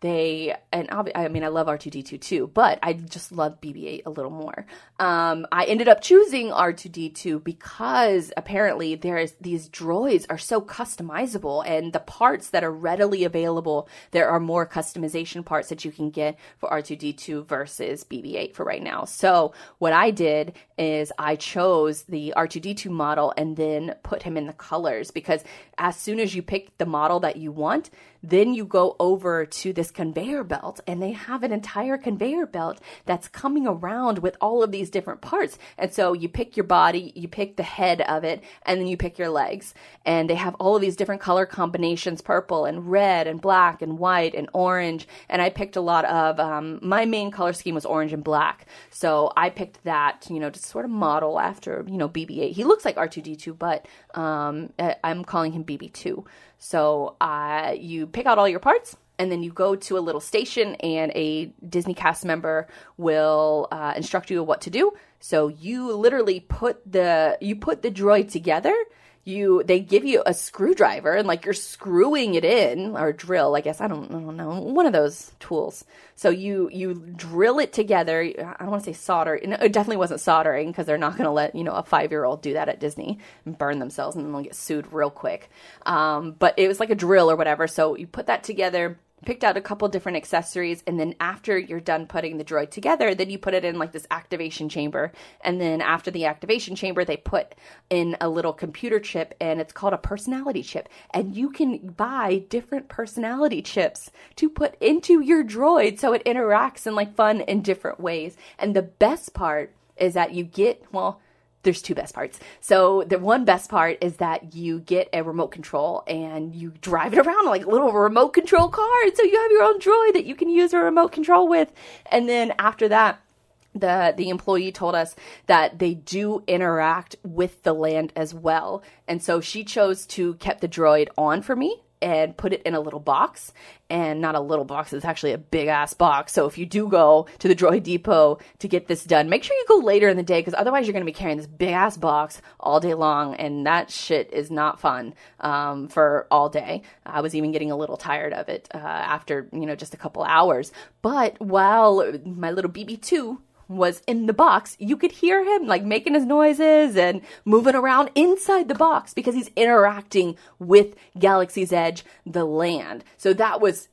Speaker 1: they and I mean I love R2D2 too, but I just love BB-8 a little more. Um, I ended up choosing R2D2 because apparently there's these droids are so customizable, and the parts that are readily available there are more customization parts that you can get for R2D2 versus BB-8 for right now. So what I did is I chose the R2D2 model and then put him in the colors because as soon as you pick the model that you want, then you go over to this conveyor belt and they have an entire conveyor belt that's coming around with all of these different parts. And so you pick your body, you pick the head of it, and then you pick your legs. And they have all of these different color combinations purple and red and black and white and orange. And I picked a lot of, um, my main color scheme was orange and black. So I picked that, you know, to sort of model after, you know, BB 8. He looks like R2D2, but um, I'm calling him BB2. So uh, you pick out all your parts and then you go to a little station and a Disney cast member will uh, instruct you what to do. So you literally put the you put the droid together you they give you a screwdriver and like you're screwing it in or drill i guess i don't, I don't know one of those tools. So you you drill it together i don't want to say solder it definitely wasn't soldering because they're not going to let you know a five year old do that at disney and burn themselves and then they'll get sued real quick. Um, but it was like a drill or whatever so you put that together picked out a couple different accessories and then after you're done putting the droid together then you put it in like this activation chamber. And then after the activation chamber they put in a little computer chip and it's called a personality chip. And you can buy different personality chips to put into your droid so it interacts in like fun and different ways. And the best part is that you get well there's two best parts. So the one best part is that you get a remote control and you drive it around like a little remote control car. And so you have your own droid that you can use a remote control with. And then after that, the the employee told us that they do interact with the land as well and so she chose to keep the droid on for me and put it in a little box and not a little box it's actually a big ass box. So if you do go to the droid depot to get this done make sure you go later in the day because otherwise you're going to be carrying this big ass box all day long and that shit is not fun um, for all day. I was even getting a little tired of it uh, after you know just a couple hours. But while my little bb2 was in the box, you could hear him like making his noises and moving around inside the box because he's interacting with Galaxy's Edge, the land. So that was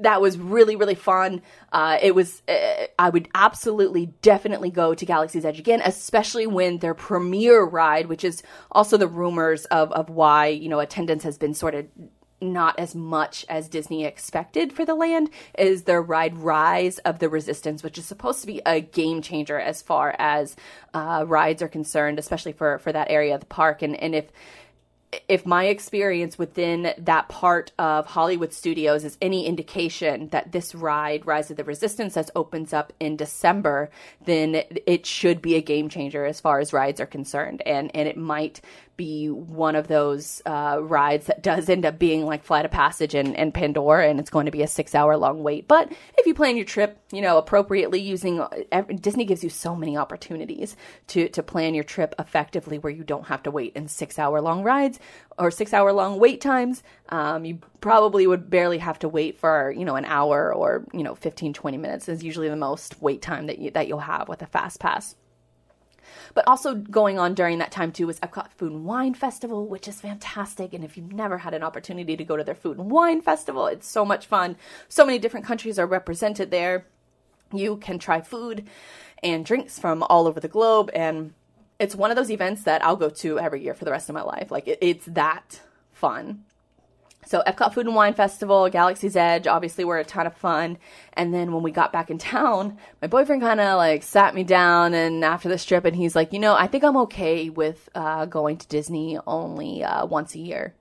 Speaker 1: that was really really fun. Uh, it was uh, I would absolutely definitely go to Galaxy's Edge again, especially when their premiere ride, which is also the rumors of of why you know attendance has been sort of not as much as Disney expected for the land is their ride Rise of the Resistance, which is supposed to be a game changer as far as uh, rides are concerned, especially for for that area of the park. And and if if my experience within that part of Hollywood Studios is any indication that this ride, Rise of the Resistance, that opens up in December, then it should be a game changer as far as rides are concerned. And, and it might be one of those uh, rides that does end up being like Flight of Passage and, and Pandora, and it's going to be a six hour long wait. But if you plan your trip, you know, appropriately using Disney gives you so many opportunities to, to plan your trip effectively where you don't have to wait in six hour long rides or six hour long wait times. Um, you probably would barely have to wait for, you know, an hour or, you know, 15, 20 minutes is usually the most wait time that, you, that you'll have with a fast pass. But also going on during that time too was Epcot Food and Wine Festival, which is fantastic. And if you've never had an opportunity to go to their Food and Wine Festival, it's so much fun. So many different countries are represented there. You can try food and drinks from all over the globe. And it's one of those events that I'll go to every year for the rest of my life. Like it, it's that fun. So Epcot Food and Wine Festival, Galaxy's Edge, obviously were a ton of fun. And then when we got back in town, my boyfriend kind of like sat me down and after this trip, and he's like, you know, I think I'm okay with uh, going to Disney only uh, once a year.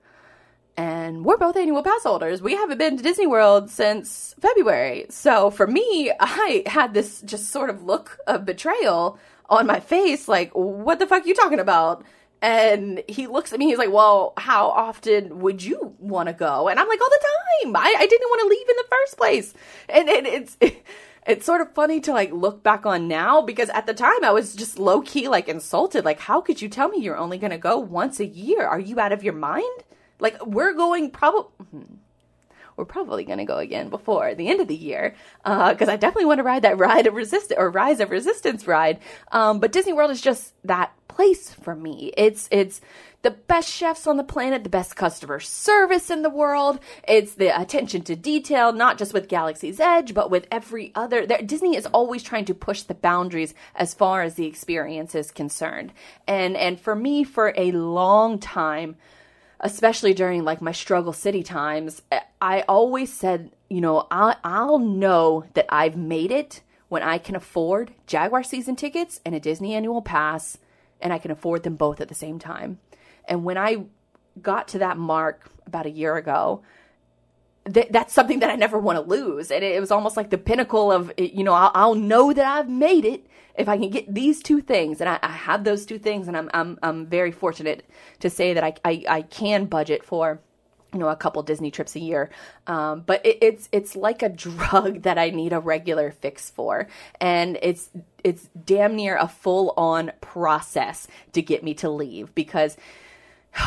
Speaker 1: And we're both annual pass holders. We haven't been to Disney World since February. So for me, I had this just sort of look of betrayal on my face, like, what the fuck are you talking about? And he looks at me, he's like, Well, how often would you want to go? And I'm like, All the time. I, I didn't want to leave in the first place. And, and it's. It, it's sort of funny to like look back on now because at the time I was just low key like insulted. Like, how could you tell me you're only to go once a year? Are you out of your mind? Like, we're going probably. Hmm. We're probably going to go again before the end of the year because uh, I definitely want to ride that ride of resistance or rise of resistance ride. Um, but Disney World is just that place for me. It's it's the best chefs on the planet, the best customer service in the world. It's the attention to detail, not just with Galaxy's Edge, but with every other. Disney is always trying to push the boundaries as far as the experience is concerned. And and for me, for a long time, especially during like my struggle city times, eh, I always said, you know, I'll, I'll know that I've made it when I can afford Jaguar season tickets and a Disney annual pass, and I can afford them both at the same time. And when I got to that mark about a year ago, th- that's something that I never want to lose. And it, it, was almost like the pinnacle of, you know, I'll, I'll, know that I've made it if I can get these two things. And I, I have those two things, and I'm, I'm, I'm very fortunate to say that I, I, I can budget for you know a couple Disney trips a year, um, but it, it's it's like a drug that I need a regular fix for, and it's it's damn near a full on process to get me to leave because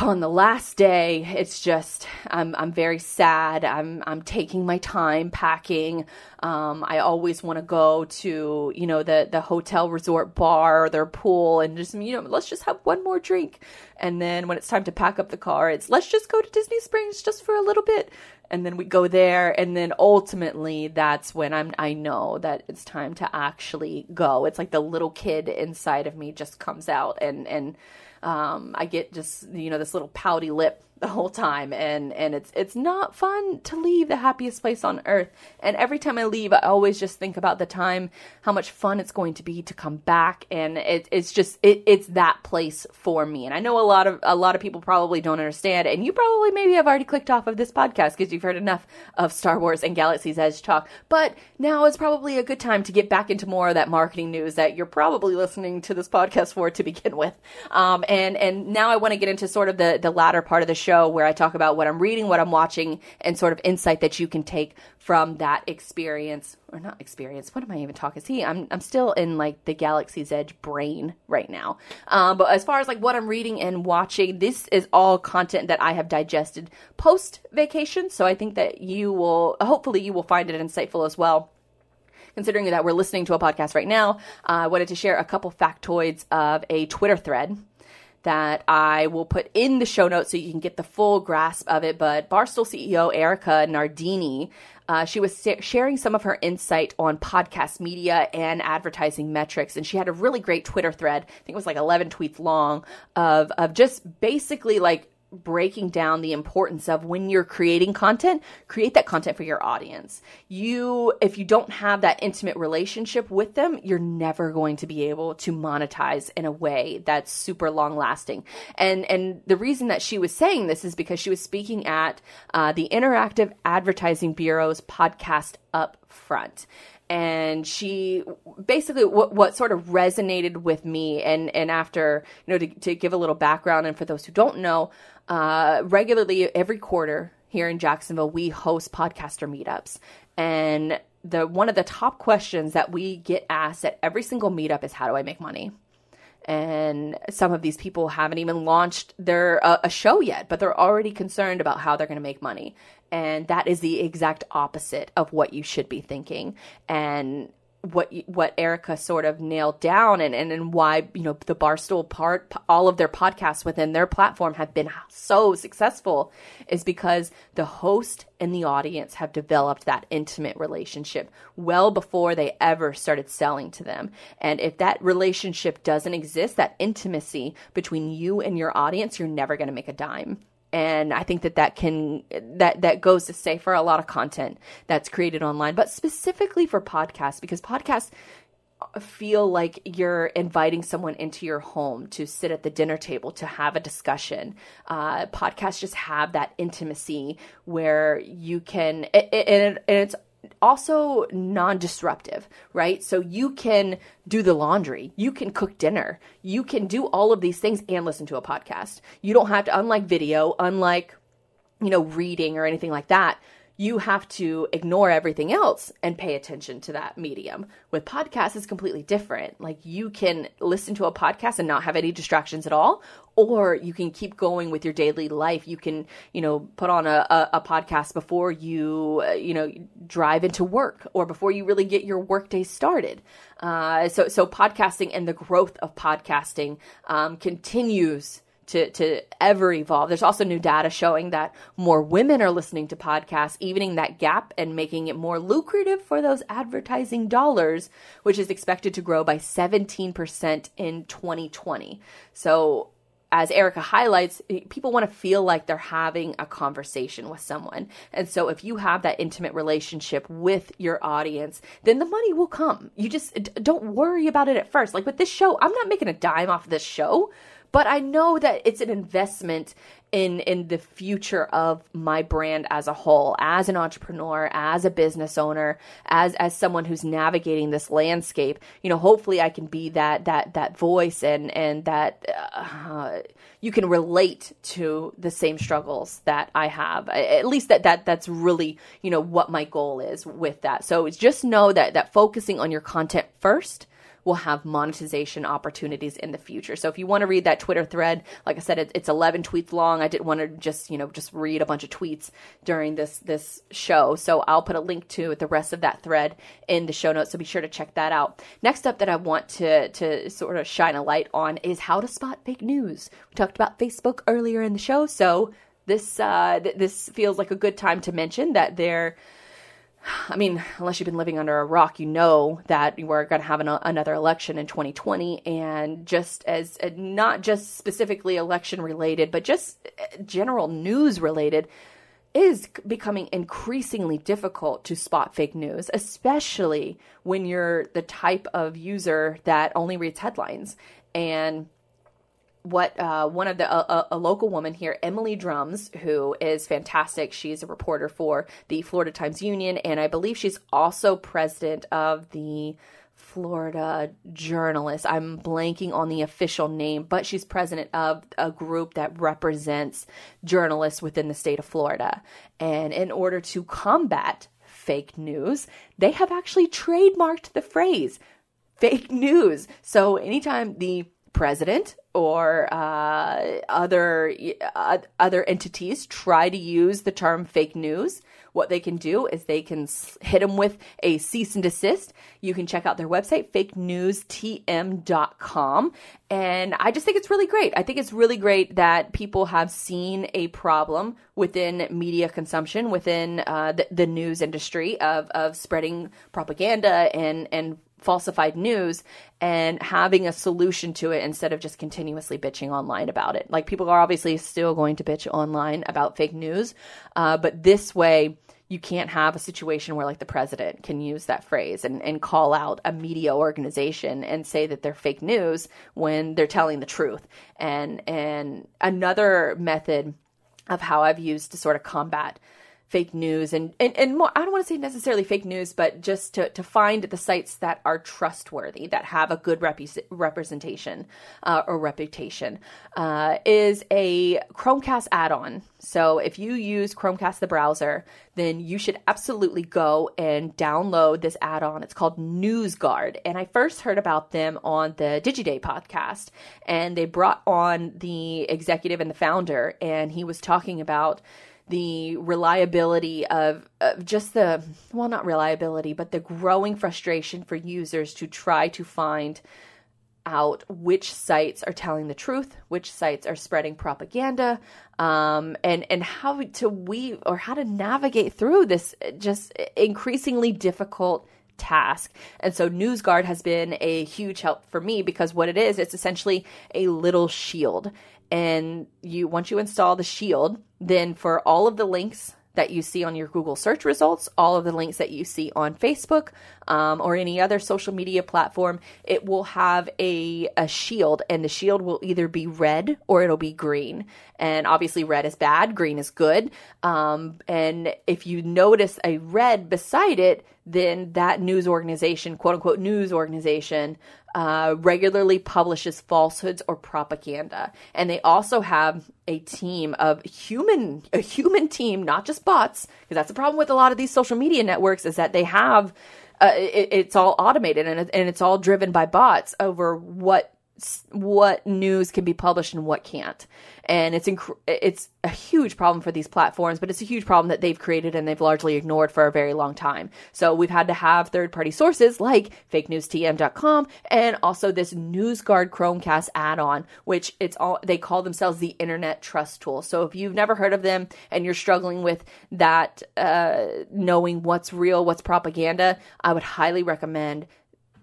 Speaker 1: on the last day it's just i'm i'm very sad. I'm i'm taking my time packing. Um, i always want to go to you know the the hotel resort bar or their pool and just you know let's just have one more drink. And then when it's time to pack up the car it's let's just go to disney springs just for a little bit. And then we go there and then ultimately that's when i'm i know that it's time to actually go. It's like the little kid inside of me just comes out and and um, I get just you know this little pouty lip the whole time and and it's it's not fun to leave the happiest place on earth. And every time i leave i always just think about the time how much fun it's going to be to come back. And it, it's just it, it's that place for me. And i know a lot of a lot of people probably don't understand and you probably maybe have already clicked off of this podcast because you've heard enough of star wars and galaxy's edge talk. But now is probably a good time to get back into more of that marketing news that you're probably listening to this podcast for to begin with. Um, and and now i want to get into sort of the the latter part of the show show where I talk about what I'm reading, what I'm watching, and sort of insight that you can take from that experience or not experience. What am I even talking? See, I'm I'm still in like the Galaxy's Edge brain right now. Um, but as far as like what I'm reading and watching, this is all content that I have digested post vacation. So I think that you will hopefully you will find it insightful as well considering that we're listening to a podcast right now, uh, I wanted to share a couple factoids of a Twitter thread that I will put in the show notes so you can get the full grasp of it. But Barstool CEO Erika Nardini, uh, she was sharing some of her insight on podcast media and advertising metrics, and she had a really great Twitter thread. I think it was like 11 tweets long of of just basically like breaking down the importance of when you're creating content, create that content for your audience. You, if you don't have that intimate relationship with them, you're never going to be able to monetize in a way that's super long lasting. And, and the reason that she was saying this is because she was speaking at uh, the Interactive Advertising Bureau's podcast Up Front and she basically what what sort of resonated with me and and after you know to, to give a little background and for those who don't know uh, regularly every quarter here in Jacksonville we host podcaster meetups. And the one of the top questions that we get asked at every single meetup is how do I make money? And some of these people haven't even launched their uh, a show yet but they're already concerned about how they're going to make money and that is the exact opposite of what you should be thinking. And what what Erika sort of nailed down and, and and why you know the barstool part all of their podcasts within their platform have been so successful is because the host and the audience have developed that intimate relationship well before they ever started selling to them. And if that relationship doesn't exist that intimacy between you and your audience you're never going to make a dime and i think that that can that that goes to say for a lot of content that's created online but specifically for podcasts because podcasts feel like you're inviting someone into your home to sit at the dinner table to have a discussion. Uh, podcasts just have that intimacy where you can and, and it's also non-disruptive, right? So you can do the laundry, you can cook dinner, you can do all of these things and listen to a podcast. You don't have to unlike video, unlike you know reading or anything like that you have to ignore everything else and pay attention to that medium. With podcasts, it's completely different. Like you can listen to a podcast and not have any distractions at all, or you can keep going with your daily life. You can, you know, put on a, a, a podcast before you, uh, you know, drive into work or before you really get your workday started. Uh, so, so podcasting and the growth of podcasting um, continues to, to ever evolve. There's also new data showing that more women are listening to podcasts, evening that gap and making it more lucrative for those advertising dollars, which is expected to grow by 17% in 2020. So as Erika highlights, people want to feel like they're having a conversation with someone. And so if you have that intimate relationship with your audience, then the money will come. You just don't worry about it at first. Like with this show, I'm not making a dime off of this show, but I know that it's an investment in in the future of my brand as a whole as an entrepreneur as a business owner as as someone who's navigating this landscape. You know hopefully I can be that that that voice and and that uh, you can relate to the same struggles that I have. At least that that that's really you know what my goal is with that. So it's just know that that focusing on your content first will have monetization opportunities in the future. So if you want to read that Twitter thread, like I said, it, it's 11 tweets long. I didn't want to just, you know, just read a bunch of tweets during this, this show. So I'll put a link to the rest of that thread in the show notes. So be sure to check that out. Next up that I want to, to sort of shine a light on is how to spot fake news. We talked about Facebook earlier in the show. So this, uh, th- this feels like a good time to mention that there, I mean, unless you've been living under a rock, you know that we're going to have an, another election in 2020. And just as uh, not just specifically election related, but just uh, general news related, is becoming increasingly difficult to spot fake news, especially when you're the type of user that only reads headlines. And what uh, one of the a, a, local woman here, Emily Drums, who is fantastic. She's a reporter for the Florida Times Union, and I believe she's also president of the Florida Journalists. I'm blanking on the official name, but she's president of a group that represents journalists within the state of Florida. And in order to combat fake news, they have actually trademarked the phrase fake news. So anytime the president or uh, other uh, other entities try to use the term fake news, what they can do is they can hit them with a cease and desist. You can check out their website, fakenewstm.com. And I just think it's really great. I think it's really great that people have seen a problem within media consumption, within uh, the, the news industry of, of spreading propaganda and, and falsified news and having a solution to it instead of just continuously bitching online about it. Like people are obviously still going to bitch online about fake news, uh, but this way you can't have a situation where like the president can use that phrase and, and call out a media organization and say that they're fake news when they're telling the truth. And and another method of how I've used to sort of combat fake news and, and, and more, I don't want to say necessarily fake news, but just to, to find the sites that are trustworthy, that have a good rep- representation uh, or reputation, uh, is a Chromecast add on. So if you use Chromecast, the browser, then you should absolutely go and download this add on. It's called NewsGuard. And I first heard about them on the DigiDay podcast. And they brought on the executive and the founder, and he was talking about the reliability of, of, just the well not reliability but the growing frustration for users to try to find out which sites are telling the truth which sites are spreading propaganda um, and and how to weave or how to navigate through this just increasingly difficult task. And so NewsGuard has been a huge help for me because what it is, it's essentially a little shield and you once you install the shield then for all of the links that you see on your google search results all of the links that you see on facebook um, or any other social media platform it will have a, a shield and the shield will either be red or it'll be green and obviously red is bad green is good um, and if you notice a red beside it then that news organization quote unquote news organization uh, regularly publishes falsehoods or propaganda. And they also have a team of human, a human team, not just bots, because that's the problem with a lot of these social media networks is that they have, uh, it, it's all automated and, and it's all driven by bots over what what news can be published and what can't. And it's inc- it's a huge problem for these platforms, but it's a huge problem that they've created and they've largely ignored for a very long time. So we've had to have third-party sources like fakenewstm.com and also this NewsGuard Chromecast add-on, which it's all they call themselves the Internet Trust Tool. So if you've never heard of them and you're struggling with that, uh, knowing what's real, what's propaganda, I would highly recommend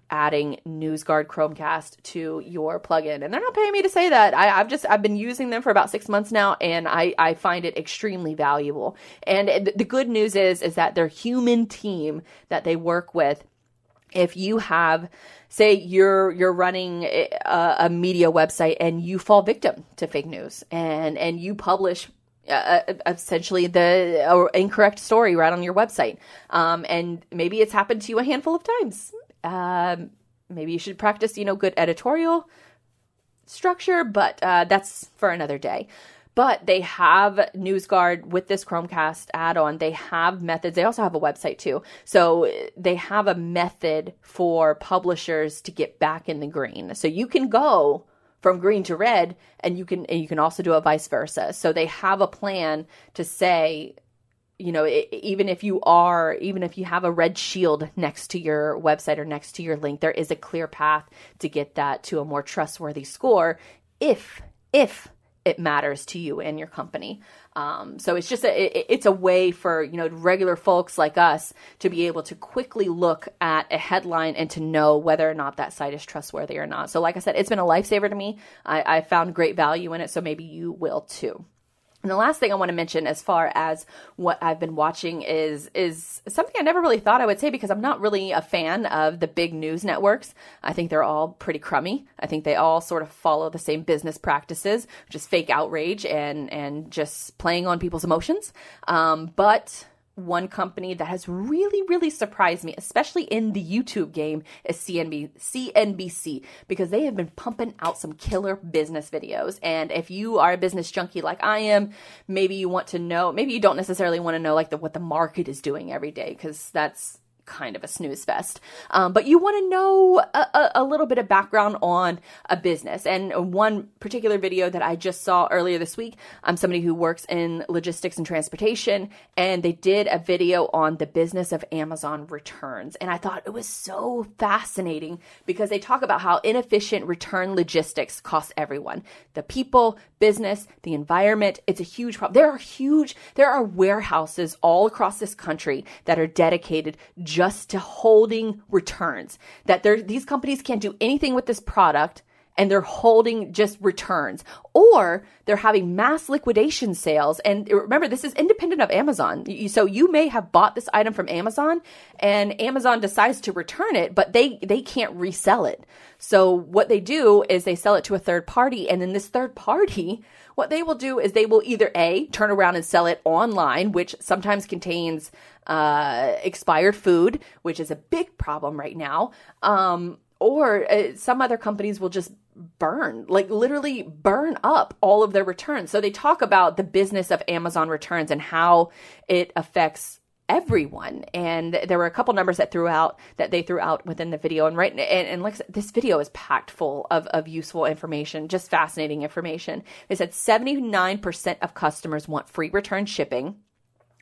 Speaker 1: adding NewsGuard Chromecast to your plugin. And they're not paying me to say that. I, have just I've been using them for about six months now, and I, I find it extremely valuable. And the good news is is that their human team that they work with, if you have say you're you're running a, a media website and you fall victim to fake news and and you publish uh, uh essentially the uh, incorrect story right on your website. Um, and maybe it's happened to you a handful of times. Um, maybe you should practice, you know, good editorial structure, but uh, that's for another day. But they have NewsGuard with this Chromecast add on. They have methods. They also have a website too. So they have a method for publishers to get back in the green. So you can go from green to red and you can and you can also do it vice versa. So they have a plan to say you know, it, even if you are, even if you have a red shield next to your website or next to your link, there is a clear path to get that to a more trustworthy score if, if it matters to you and your company. Um, so it's just a, it, it's a way for you know regular folks like us to be able to quickly look at a headline and to know whether or not that site is trustworthy or not. So like I said, it's been a lifesaver to me. I, I found great value in it, so maybe you will too. And the last thing I want to mention as far as what I've been watching is is something I never really thought I would say because I'm not really a fan of the big news networks. I think they're all pretty crummy. I think they all sort of follow the same business practices, just fake outrage and and just playing on people's emotions. Um, but one company that has really, really surprised me, especially in the YouTube game, is CNB, CNBC, because they have been pumping out some killer business videos. And if you are a business junkie like I am, maybe you want to know, maybe you don't necessarily want to know like the, what the market is doing every day, because that's kind of a snooze fest. Um, but you want to know a, a, little bit of background on a business. And one particular video that I just saw earlier this week, I'm somebody who works in logistics and transportation, and they did a video on the business of Amazon returns. And I thought it was so fascinating because they talk about how inefficient return logistics costs everyone the people, business, the environment. It's a huge problem. There are huge, there are warehouses all across this country that are dedicated just to holding returns. That these companies can't do anything with this product and they're holding just returns. Or they're having mass liquidation sales. And remember this is independent of Amazon. So you may have bought this item from Amazon and Amazon decides to return it but they they can't resell it. So what they do is they sell it to a third party. And then this third party what they will do is they will either a turn around and sell it online which sometimes contains uh, expired food which is a big problem right now um, or uh, some other companies will just burn, like literally burn up all of their returns. So they talk about the business of Amazon returns and how it affects everyone. And there were a couple numbers that threw out that they threw out within the video. And right and, and like this video is packed full of, of useful information, just fascinating information. They said 79% of customers want free return shipping.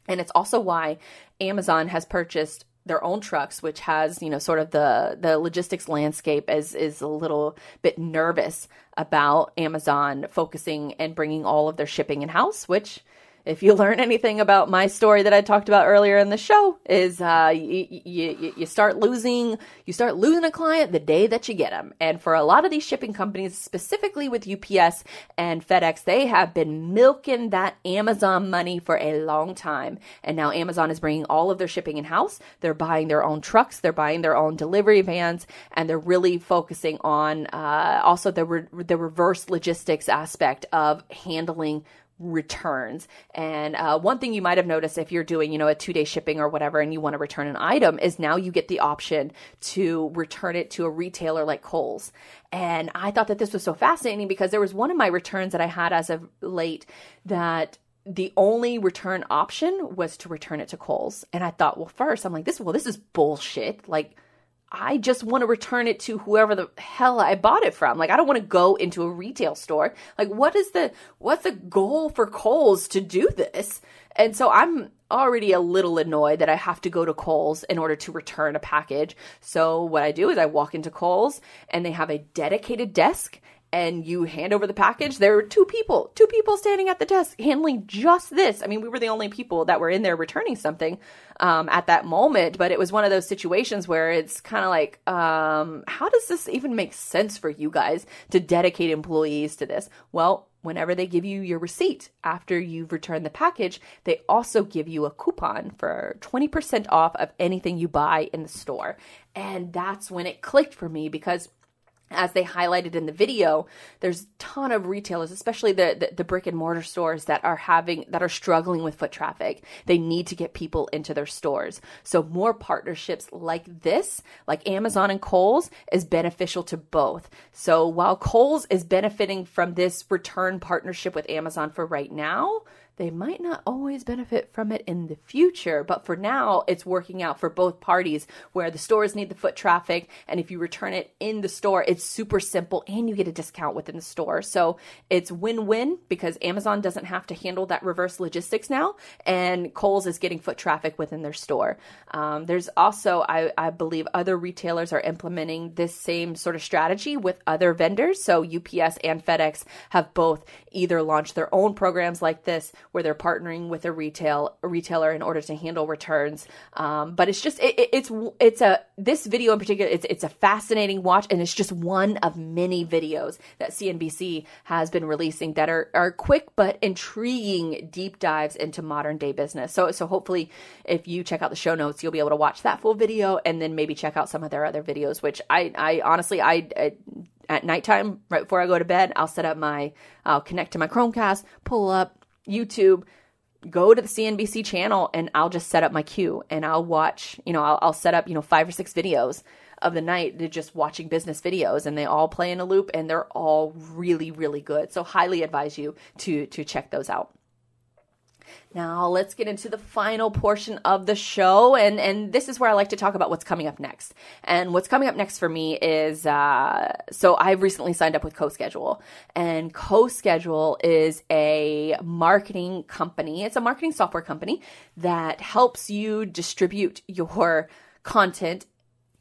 Speaker 1: And it's also why Amazon has purchased their own trucks, which has you know sort of the the logistics landscape is is a little bit nervous about Amazon focusing and bringing all of their shipping in house, which if you learn anything about my story that I talked about earlier in the show, is uh, you, you, you start losing you start losing a client the day that you get them. And for a lot of these shipping companies, specifically with UPS and FedEx, they have been milking that Amazon money for a long time. And now Amazon is bringing all of their shipping in house. They're buying their own trucks, they're buying their own delivery vans, and they're really focusing on uh, also the re- the reverse logistics aspect of handling returns. And uh, one thing you might have noticed if you're doing, you know, a two day shipping or whatever, and you want to return an item, is now you get the option to return it to a retailer like Kohl's. And I thought that this was so fascinating because there was one of my returns that I had as of late that the only return option was to return it to Kohl's. And I thought, well, first, I'm like, this, well, this is bullshit. Like, I just want to return it to whoever the hell I bought it from. Like I don't want to go into a retail store. Like what is the what's the goal for Kohl's to do this? And so I'm already a little annoyed that I have to go to Kohl's in order to return a package. So what I do is I walk into Kohl's and they have a dedicated desk and you hand over the package, there are two people, two people standing at the desk handling just this. I mean, we were the only people that were in there returning something um, at that moment, but it was one of those situations where it's kind of like, um, how does this even make sense for you guys to dedicate employees to this? Well, whenever they give you your receipt after you've returned the package, they also give you a coupon for 20% off of anything you buy in the store. And that's when it clicked for me because as they highlighted in the video, there's a ton of retailers, especially the, the, the, brick and mortar stores that are having that are struggling with foot traffic. They need to get people into their stores. So more partnerships like this, like Amazon and Kohl's, is beneficial to both. So while Kohl's is benefiting from this return partnership with Amazon for right now, they might not always benefit from it in the future, but for now, it's working out for both parties where the stores need the foot traffic. And if you return it in the store, it's super simple and you get a discount within the store. So it's win win because Amazon doesn't have to handle that reverse logistics now, and Kohl's is getting foot traffic within their store. Um, there's also, I, I believe, other retailers are implementing this same sort of strategy with other vendors. So UPS and FedEx have both either launched their own programs like this where they're partnering with a retail a retailer in order to handle returns. Um, but it's just it, it, it's it's a this video in particular it's it's a fascinating watch and it's just one of many videos that CNBC has been releasing that are are quick but intriguing deep dives into modern day business. So so hopefully if you check out the show notes you'll be able to watch that full video and then maybe check out some of their other videos which I I honestly I, I at nighttime right before I go to bed I'll set up my I'll connect to my Chromecast pull up YouTube, go to the CNBC channel and I'll just set up my queue and I'll watch, you know, I'll, I'll set up, you know, five or six videos of the night to just watching business videos and they all play in a loop and they're all really, really good. So highly advise you to, to check those out. Now let's get into the final portion of the show, and and this is where I like to talk about what's coming up next. And what's coming up next for me is uh, so I've recently signed up with CoSchedule, and CoSchedule is a marketing company. It's a marketing software company that helps you distribute your content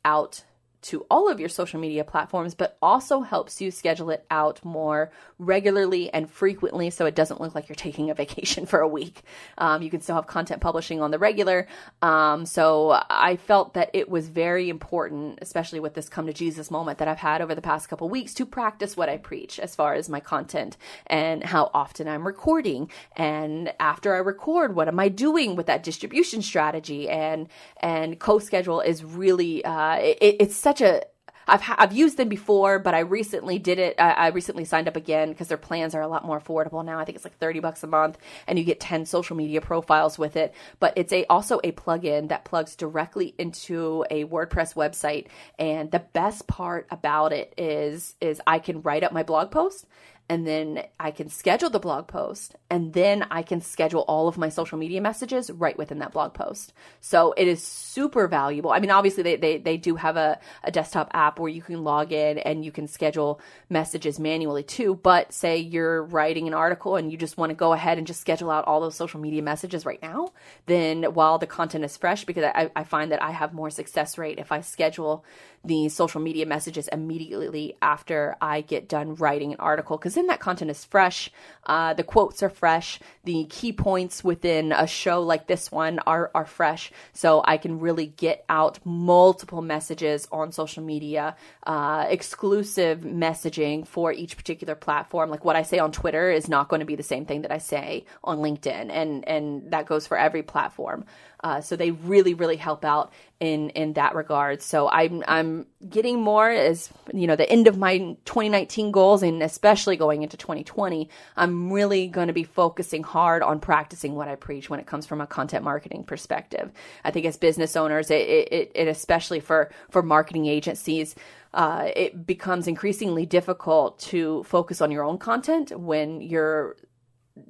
Speaker 1: out to all of your social media platforms, but also helps you schedule it out more regularly and frequently so it doesn't look like you're taking a vacation for a week. Um, you can still have content publishing on the regular. Um, so I felt that it was very important, especially with this come to Jesus moment that I've had over the past couple weeks, to practice what I preach as far as my content and how often I'm recording. And after I record, what am I doing with that distribution strategy? And and CoSchedule is really uh, it, it's such a I've I've used them before, but I recently did it. I, I recently signed up again because their plans are a lot more affordable now. I think it's like thirty bucks a month, and you get ten social media profiles with it. But it's a also a plugin that plugs directly into a WordPress website. And the best part about it is is I can write up my blog post and then I can schedule the blog post and then I can schedule all of my social media messages right within that blog post. So it is super valuable. I mean, obviously they, they, they do have a, a desktop app where you can log in and you can schedule messages manually too. But say you're writing an article and you just want to go ahead and just schedule out all those social media messages right now, then while the content is fresh, because I, I find that I have more success rate if I schedule the social media messages immediately after I get done writing an article because then that content is fresh. Uh, the quotes are fresh. The key points within a show like this one are, are fresh. So I can really get out multiple messages on social media, uh, exclusive messaging for each particular platform. Like what I say on Twitter is not going to be the same thing that I say on LinkedIn. And, and that goes for every platform. Uh, so they really, really help out in in that regard. So I'm I'm getting more as you know the end of my 2019 goals, and especially going into 2020. I'm really going to be focusing hard on practicing what I preach when it comes from a content marketing perspective. I think as business owners, it, it, it especially for for marketing agencies. Uh, it becomes increasingly difficult to focus on your own content when you're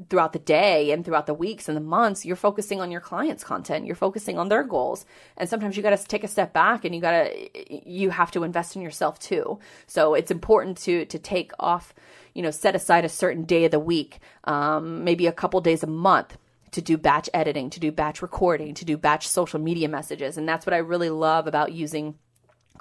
Speaker 1: throughout the day and throughout the weeks and the months you're focusing on your clients content. You're focusing on their goals. And sometimes you got to take a step back and you got to you have to invest in yourself too. So it's important to to take off you know set aside a certain day of the week um, maybe a couple days a month to do batch editing to do batch recording to do batch social media messages. And that's what i really love about using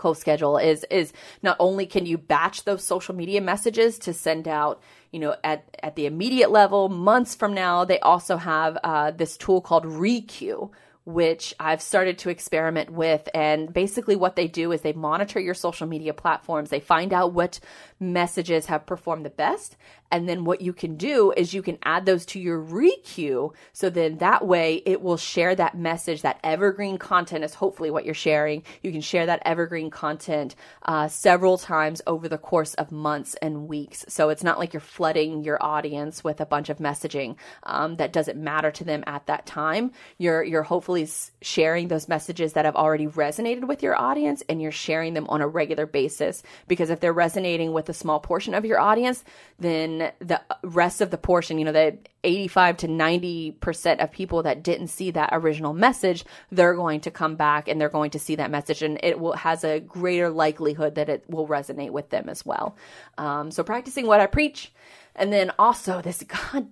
Speaker 1: CoSchedule is is not only can you batch those social media messages to send out you know, at, at the immediate level, months from now, they also have uh, this tool called Requeue, which I've started to experiment with. And basically, what they do is they monitor your social media platforms. They find out what messages have performed the best. And then what you can do is you can add those to your requeue. So then that way it will share that message, that evergreen content is hopefully what you're sharing. You can share that evergreen content uh, several times over the course of months and weeks. So it's not like you're flooding your audience with a bunch of messaging um, that doesn't matter to them at that time. You're, you're hopefully sharing those messages that have already resonated with your audience and you're sharing them on a regular basis because if they're resonating with a small portion of your audience, then the rest of the portion, you know, the 85 to 90% of people that didn't see that original message, they're going to come back and they're going to see that message and it will has a greater likelihood that it will resonate with them as well. Um, so practicing what I preach. And then also this god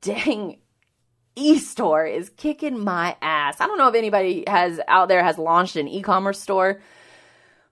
Speaker 1: dang e-store is kicking my ass. I don't know if anybody has out there has launched an e-commerce store.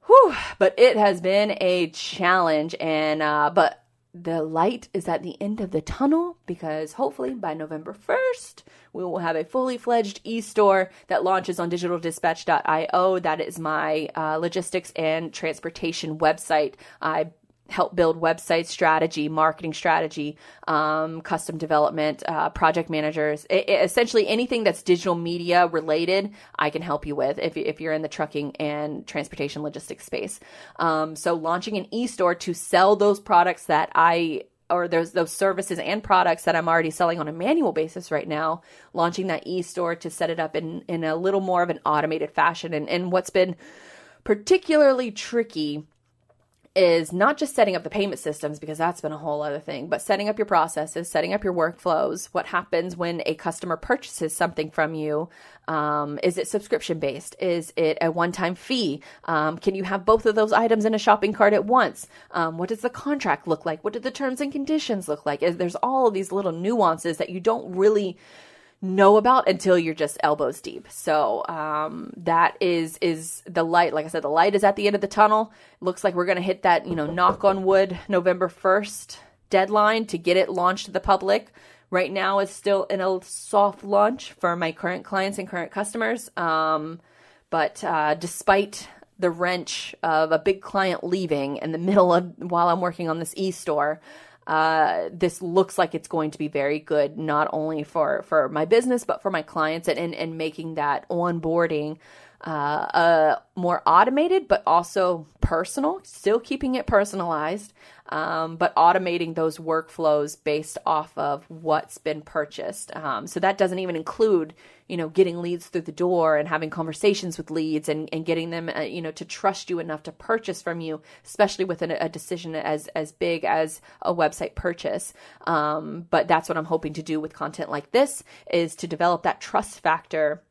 Speaker 1: Whew, but it has been a challenge and uh, but the light is at the end of the tunnel because hopefully by November 1st, we will have a fully fledged e store that launches on digitaldispatch.io. That is my uh, logistics and transportation website. I help build website strategy, marketing strategy, um, custom development, uh, project managers, it, it, essentially anything that's digital media related, I can help you with if, if you're in the trucking and transportation logistics space. Um, so launching an e-store to sell those products that I or those those services and products that I'm already selling on a manual basis right now, launching that e-store to set it up in in a little more of an automated fashion. And and what's been particularly tricky is not just setting up the payment systems because that's been a whole other thing, but setting up your processes, setting up your workflows. What happens when a customer purchases something from you? Um, is it subscription based? Is it a one time fee? Um, can you have both of those items in a shopping cart at once? Um, what does the contract look like? What do the terms and conditions look like? There's all of these little nuances that you don't really know about until you're just elbows deep. So um, that is is the light. Like I said, the light is at the end of the tunnel. Looks like we're gonna hit that you know knock on wood November first deadline to get it launched to the public. Right now, it's still in a soft launch for my current clients and current customers. Um, but uh, despite the wrench of a big client leaving in the middle of while I'm working on this e-store, uh, this looks like it's going to be very good, not only for, for my business, but for my clients and, and, and making that onboarding uh, uh, more automated, but also personal, still keeping it personalized, um, but automating those workflows based off of what's been purchased. Um, so that doesn't even include, you know, getting leads through the door and having conversations with leads and, and getting them, uh, you know, to trust you enough to purchase from you, especially with a, a decision as as big as a website purchase. Um, but that's what I'm hoping to do with content like this is to develop that trust factor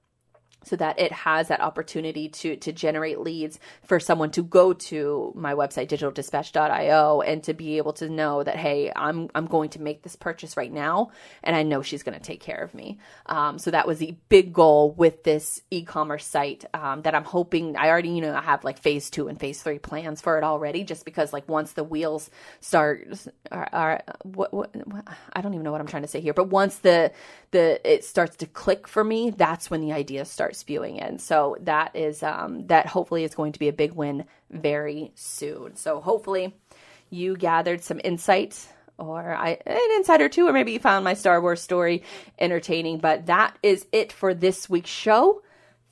Speaker 1: so that it has that opportunity to to generate leads for someone to go to my website digitaldispatch.io and to be able to know that hey i'm i'm going to make this purchase right now and i know she's going to take care of me. Um, so that was the big goal with this e-commerce site um, that i'm hoping i already you know i have like phase two and phase three plans for it already just because like once the wheels start are, are what, what, what i don't even know what i'm trying to say here but once the the it starts to click for me that's when the ideas start start spewing in. So that is um, that hopefully is going to be a big win very soon. So hopefully you gathered some insight or I, an insight or two, or maybe you found my Star Wars story entertaining. But that is it for this week's show.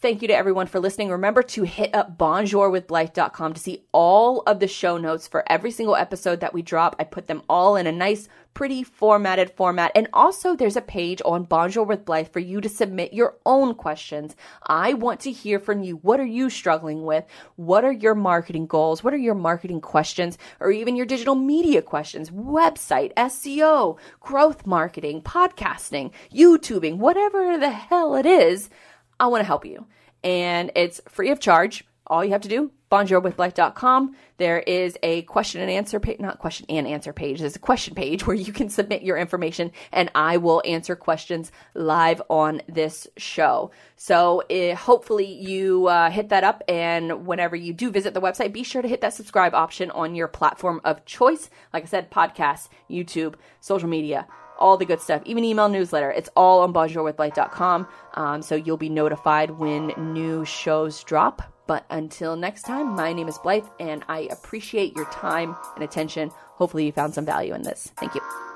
Speaker 1: Thank you to everyone for listening. Remember to hit up bonjourwithblythe.com to see all of the show notes for every single episode that we drop. I put them all in a nice, pretty formatted format. And also, there's a page on Bonjour with Blythe for you to submit your own questions. I want to hear from you. What are you struggling with? What are your marketing goals? What are your marketing questions? Or even your digital media questions, website, SEO, growth marketing, podcasting, YouTubing, whatever the hell it is. I want to help you. And it's free of charge. All you have to do, bonjourwithblythe.com. There is a question and answer page, not question and answer page. There's a question page where you can submit your information and I will answer questions live on this show. So uh, hopefully you uh, hit that up and whenever you do visit the website, be sure to hit that subscribe option on your platform of choice. Like I said, podcasts, YouTube, social media, all the good stuff, even email newsletter. It's all on bonjourwithblythe.com. Um, so you'll be notified when new shows drop. But until next time, my name is Blythe, and I appreciate your time and attention. Hopefully, you found some value in this. Thank you.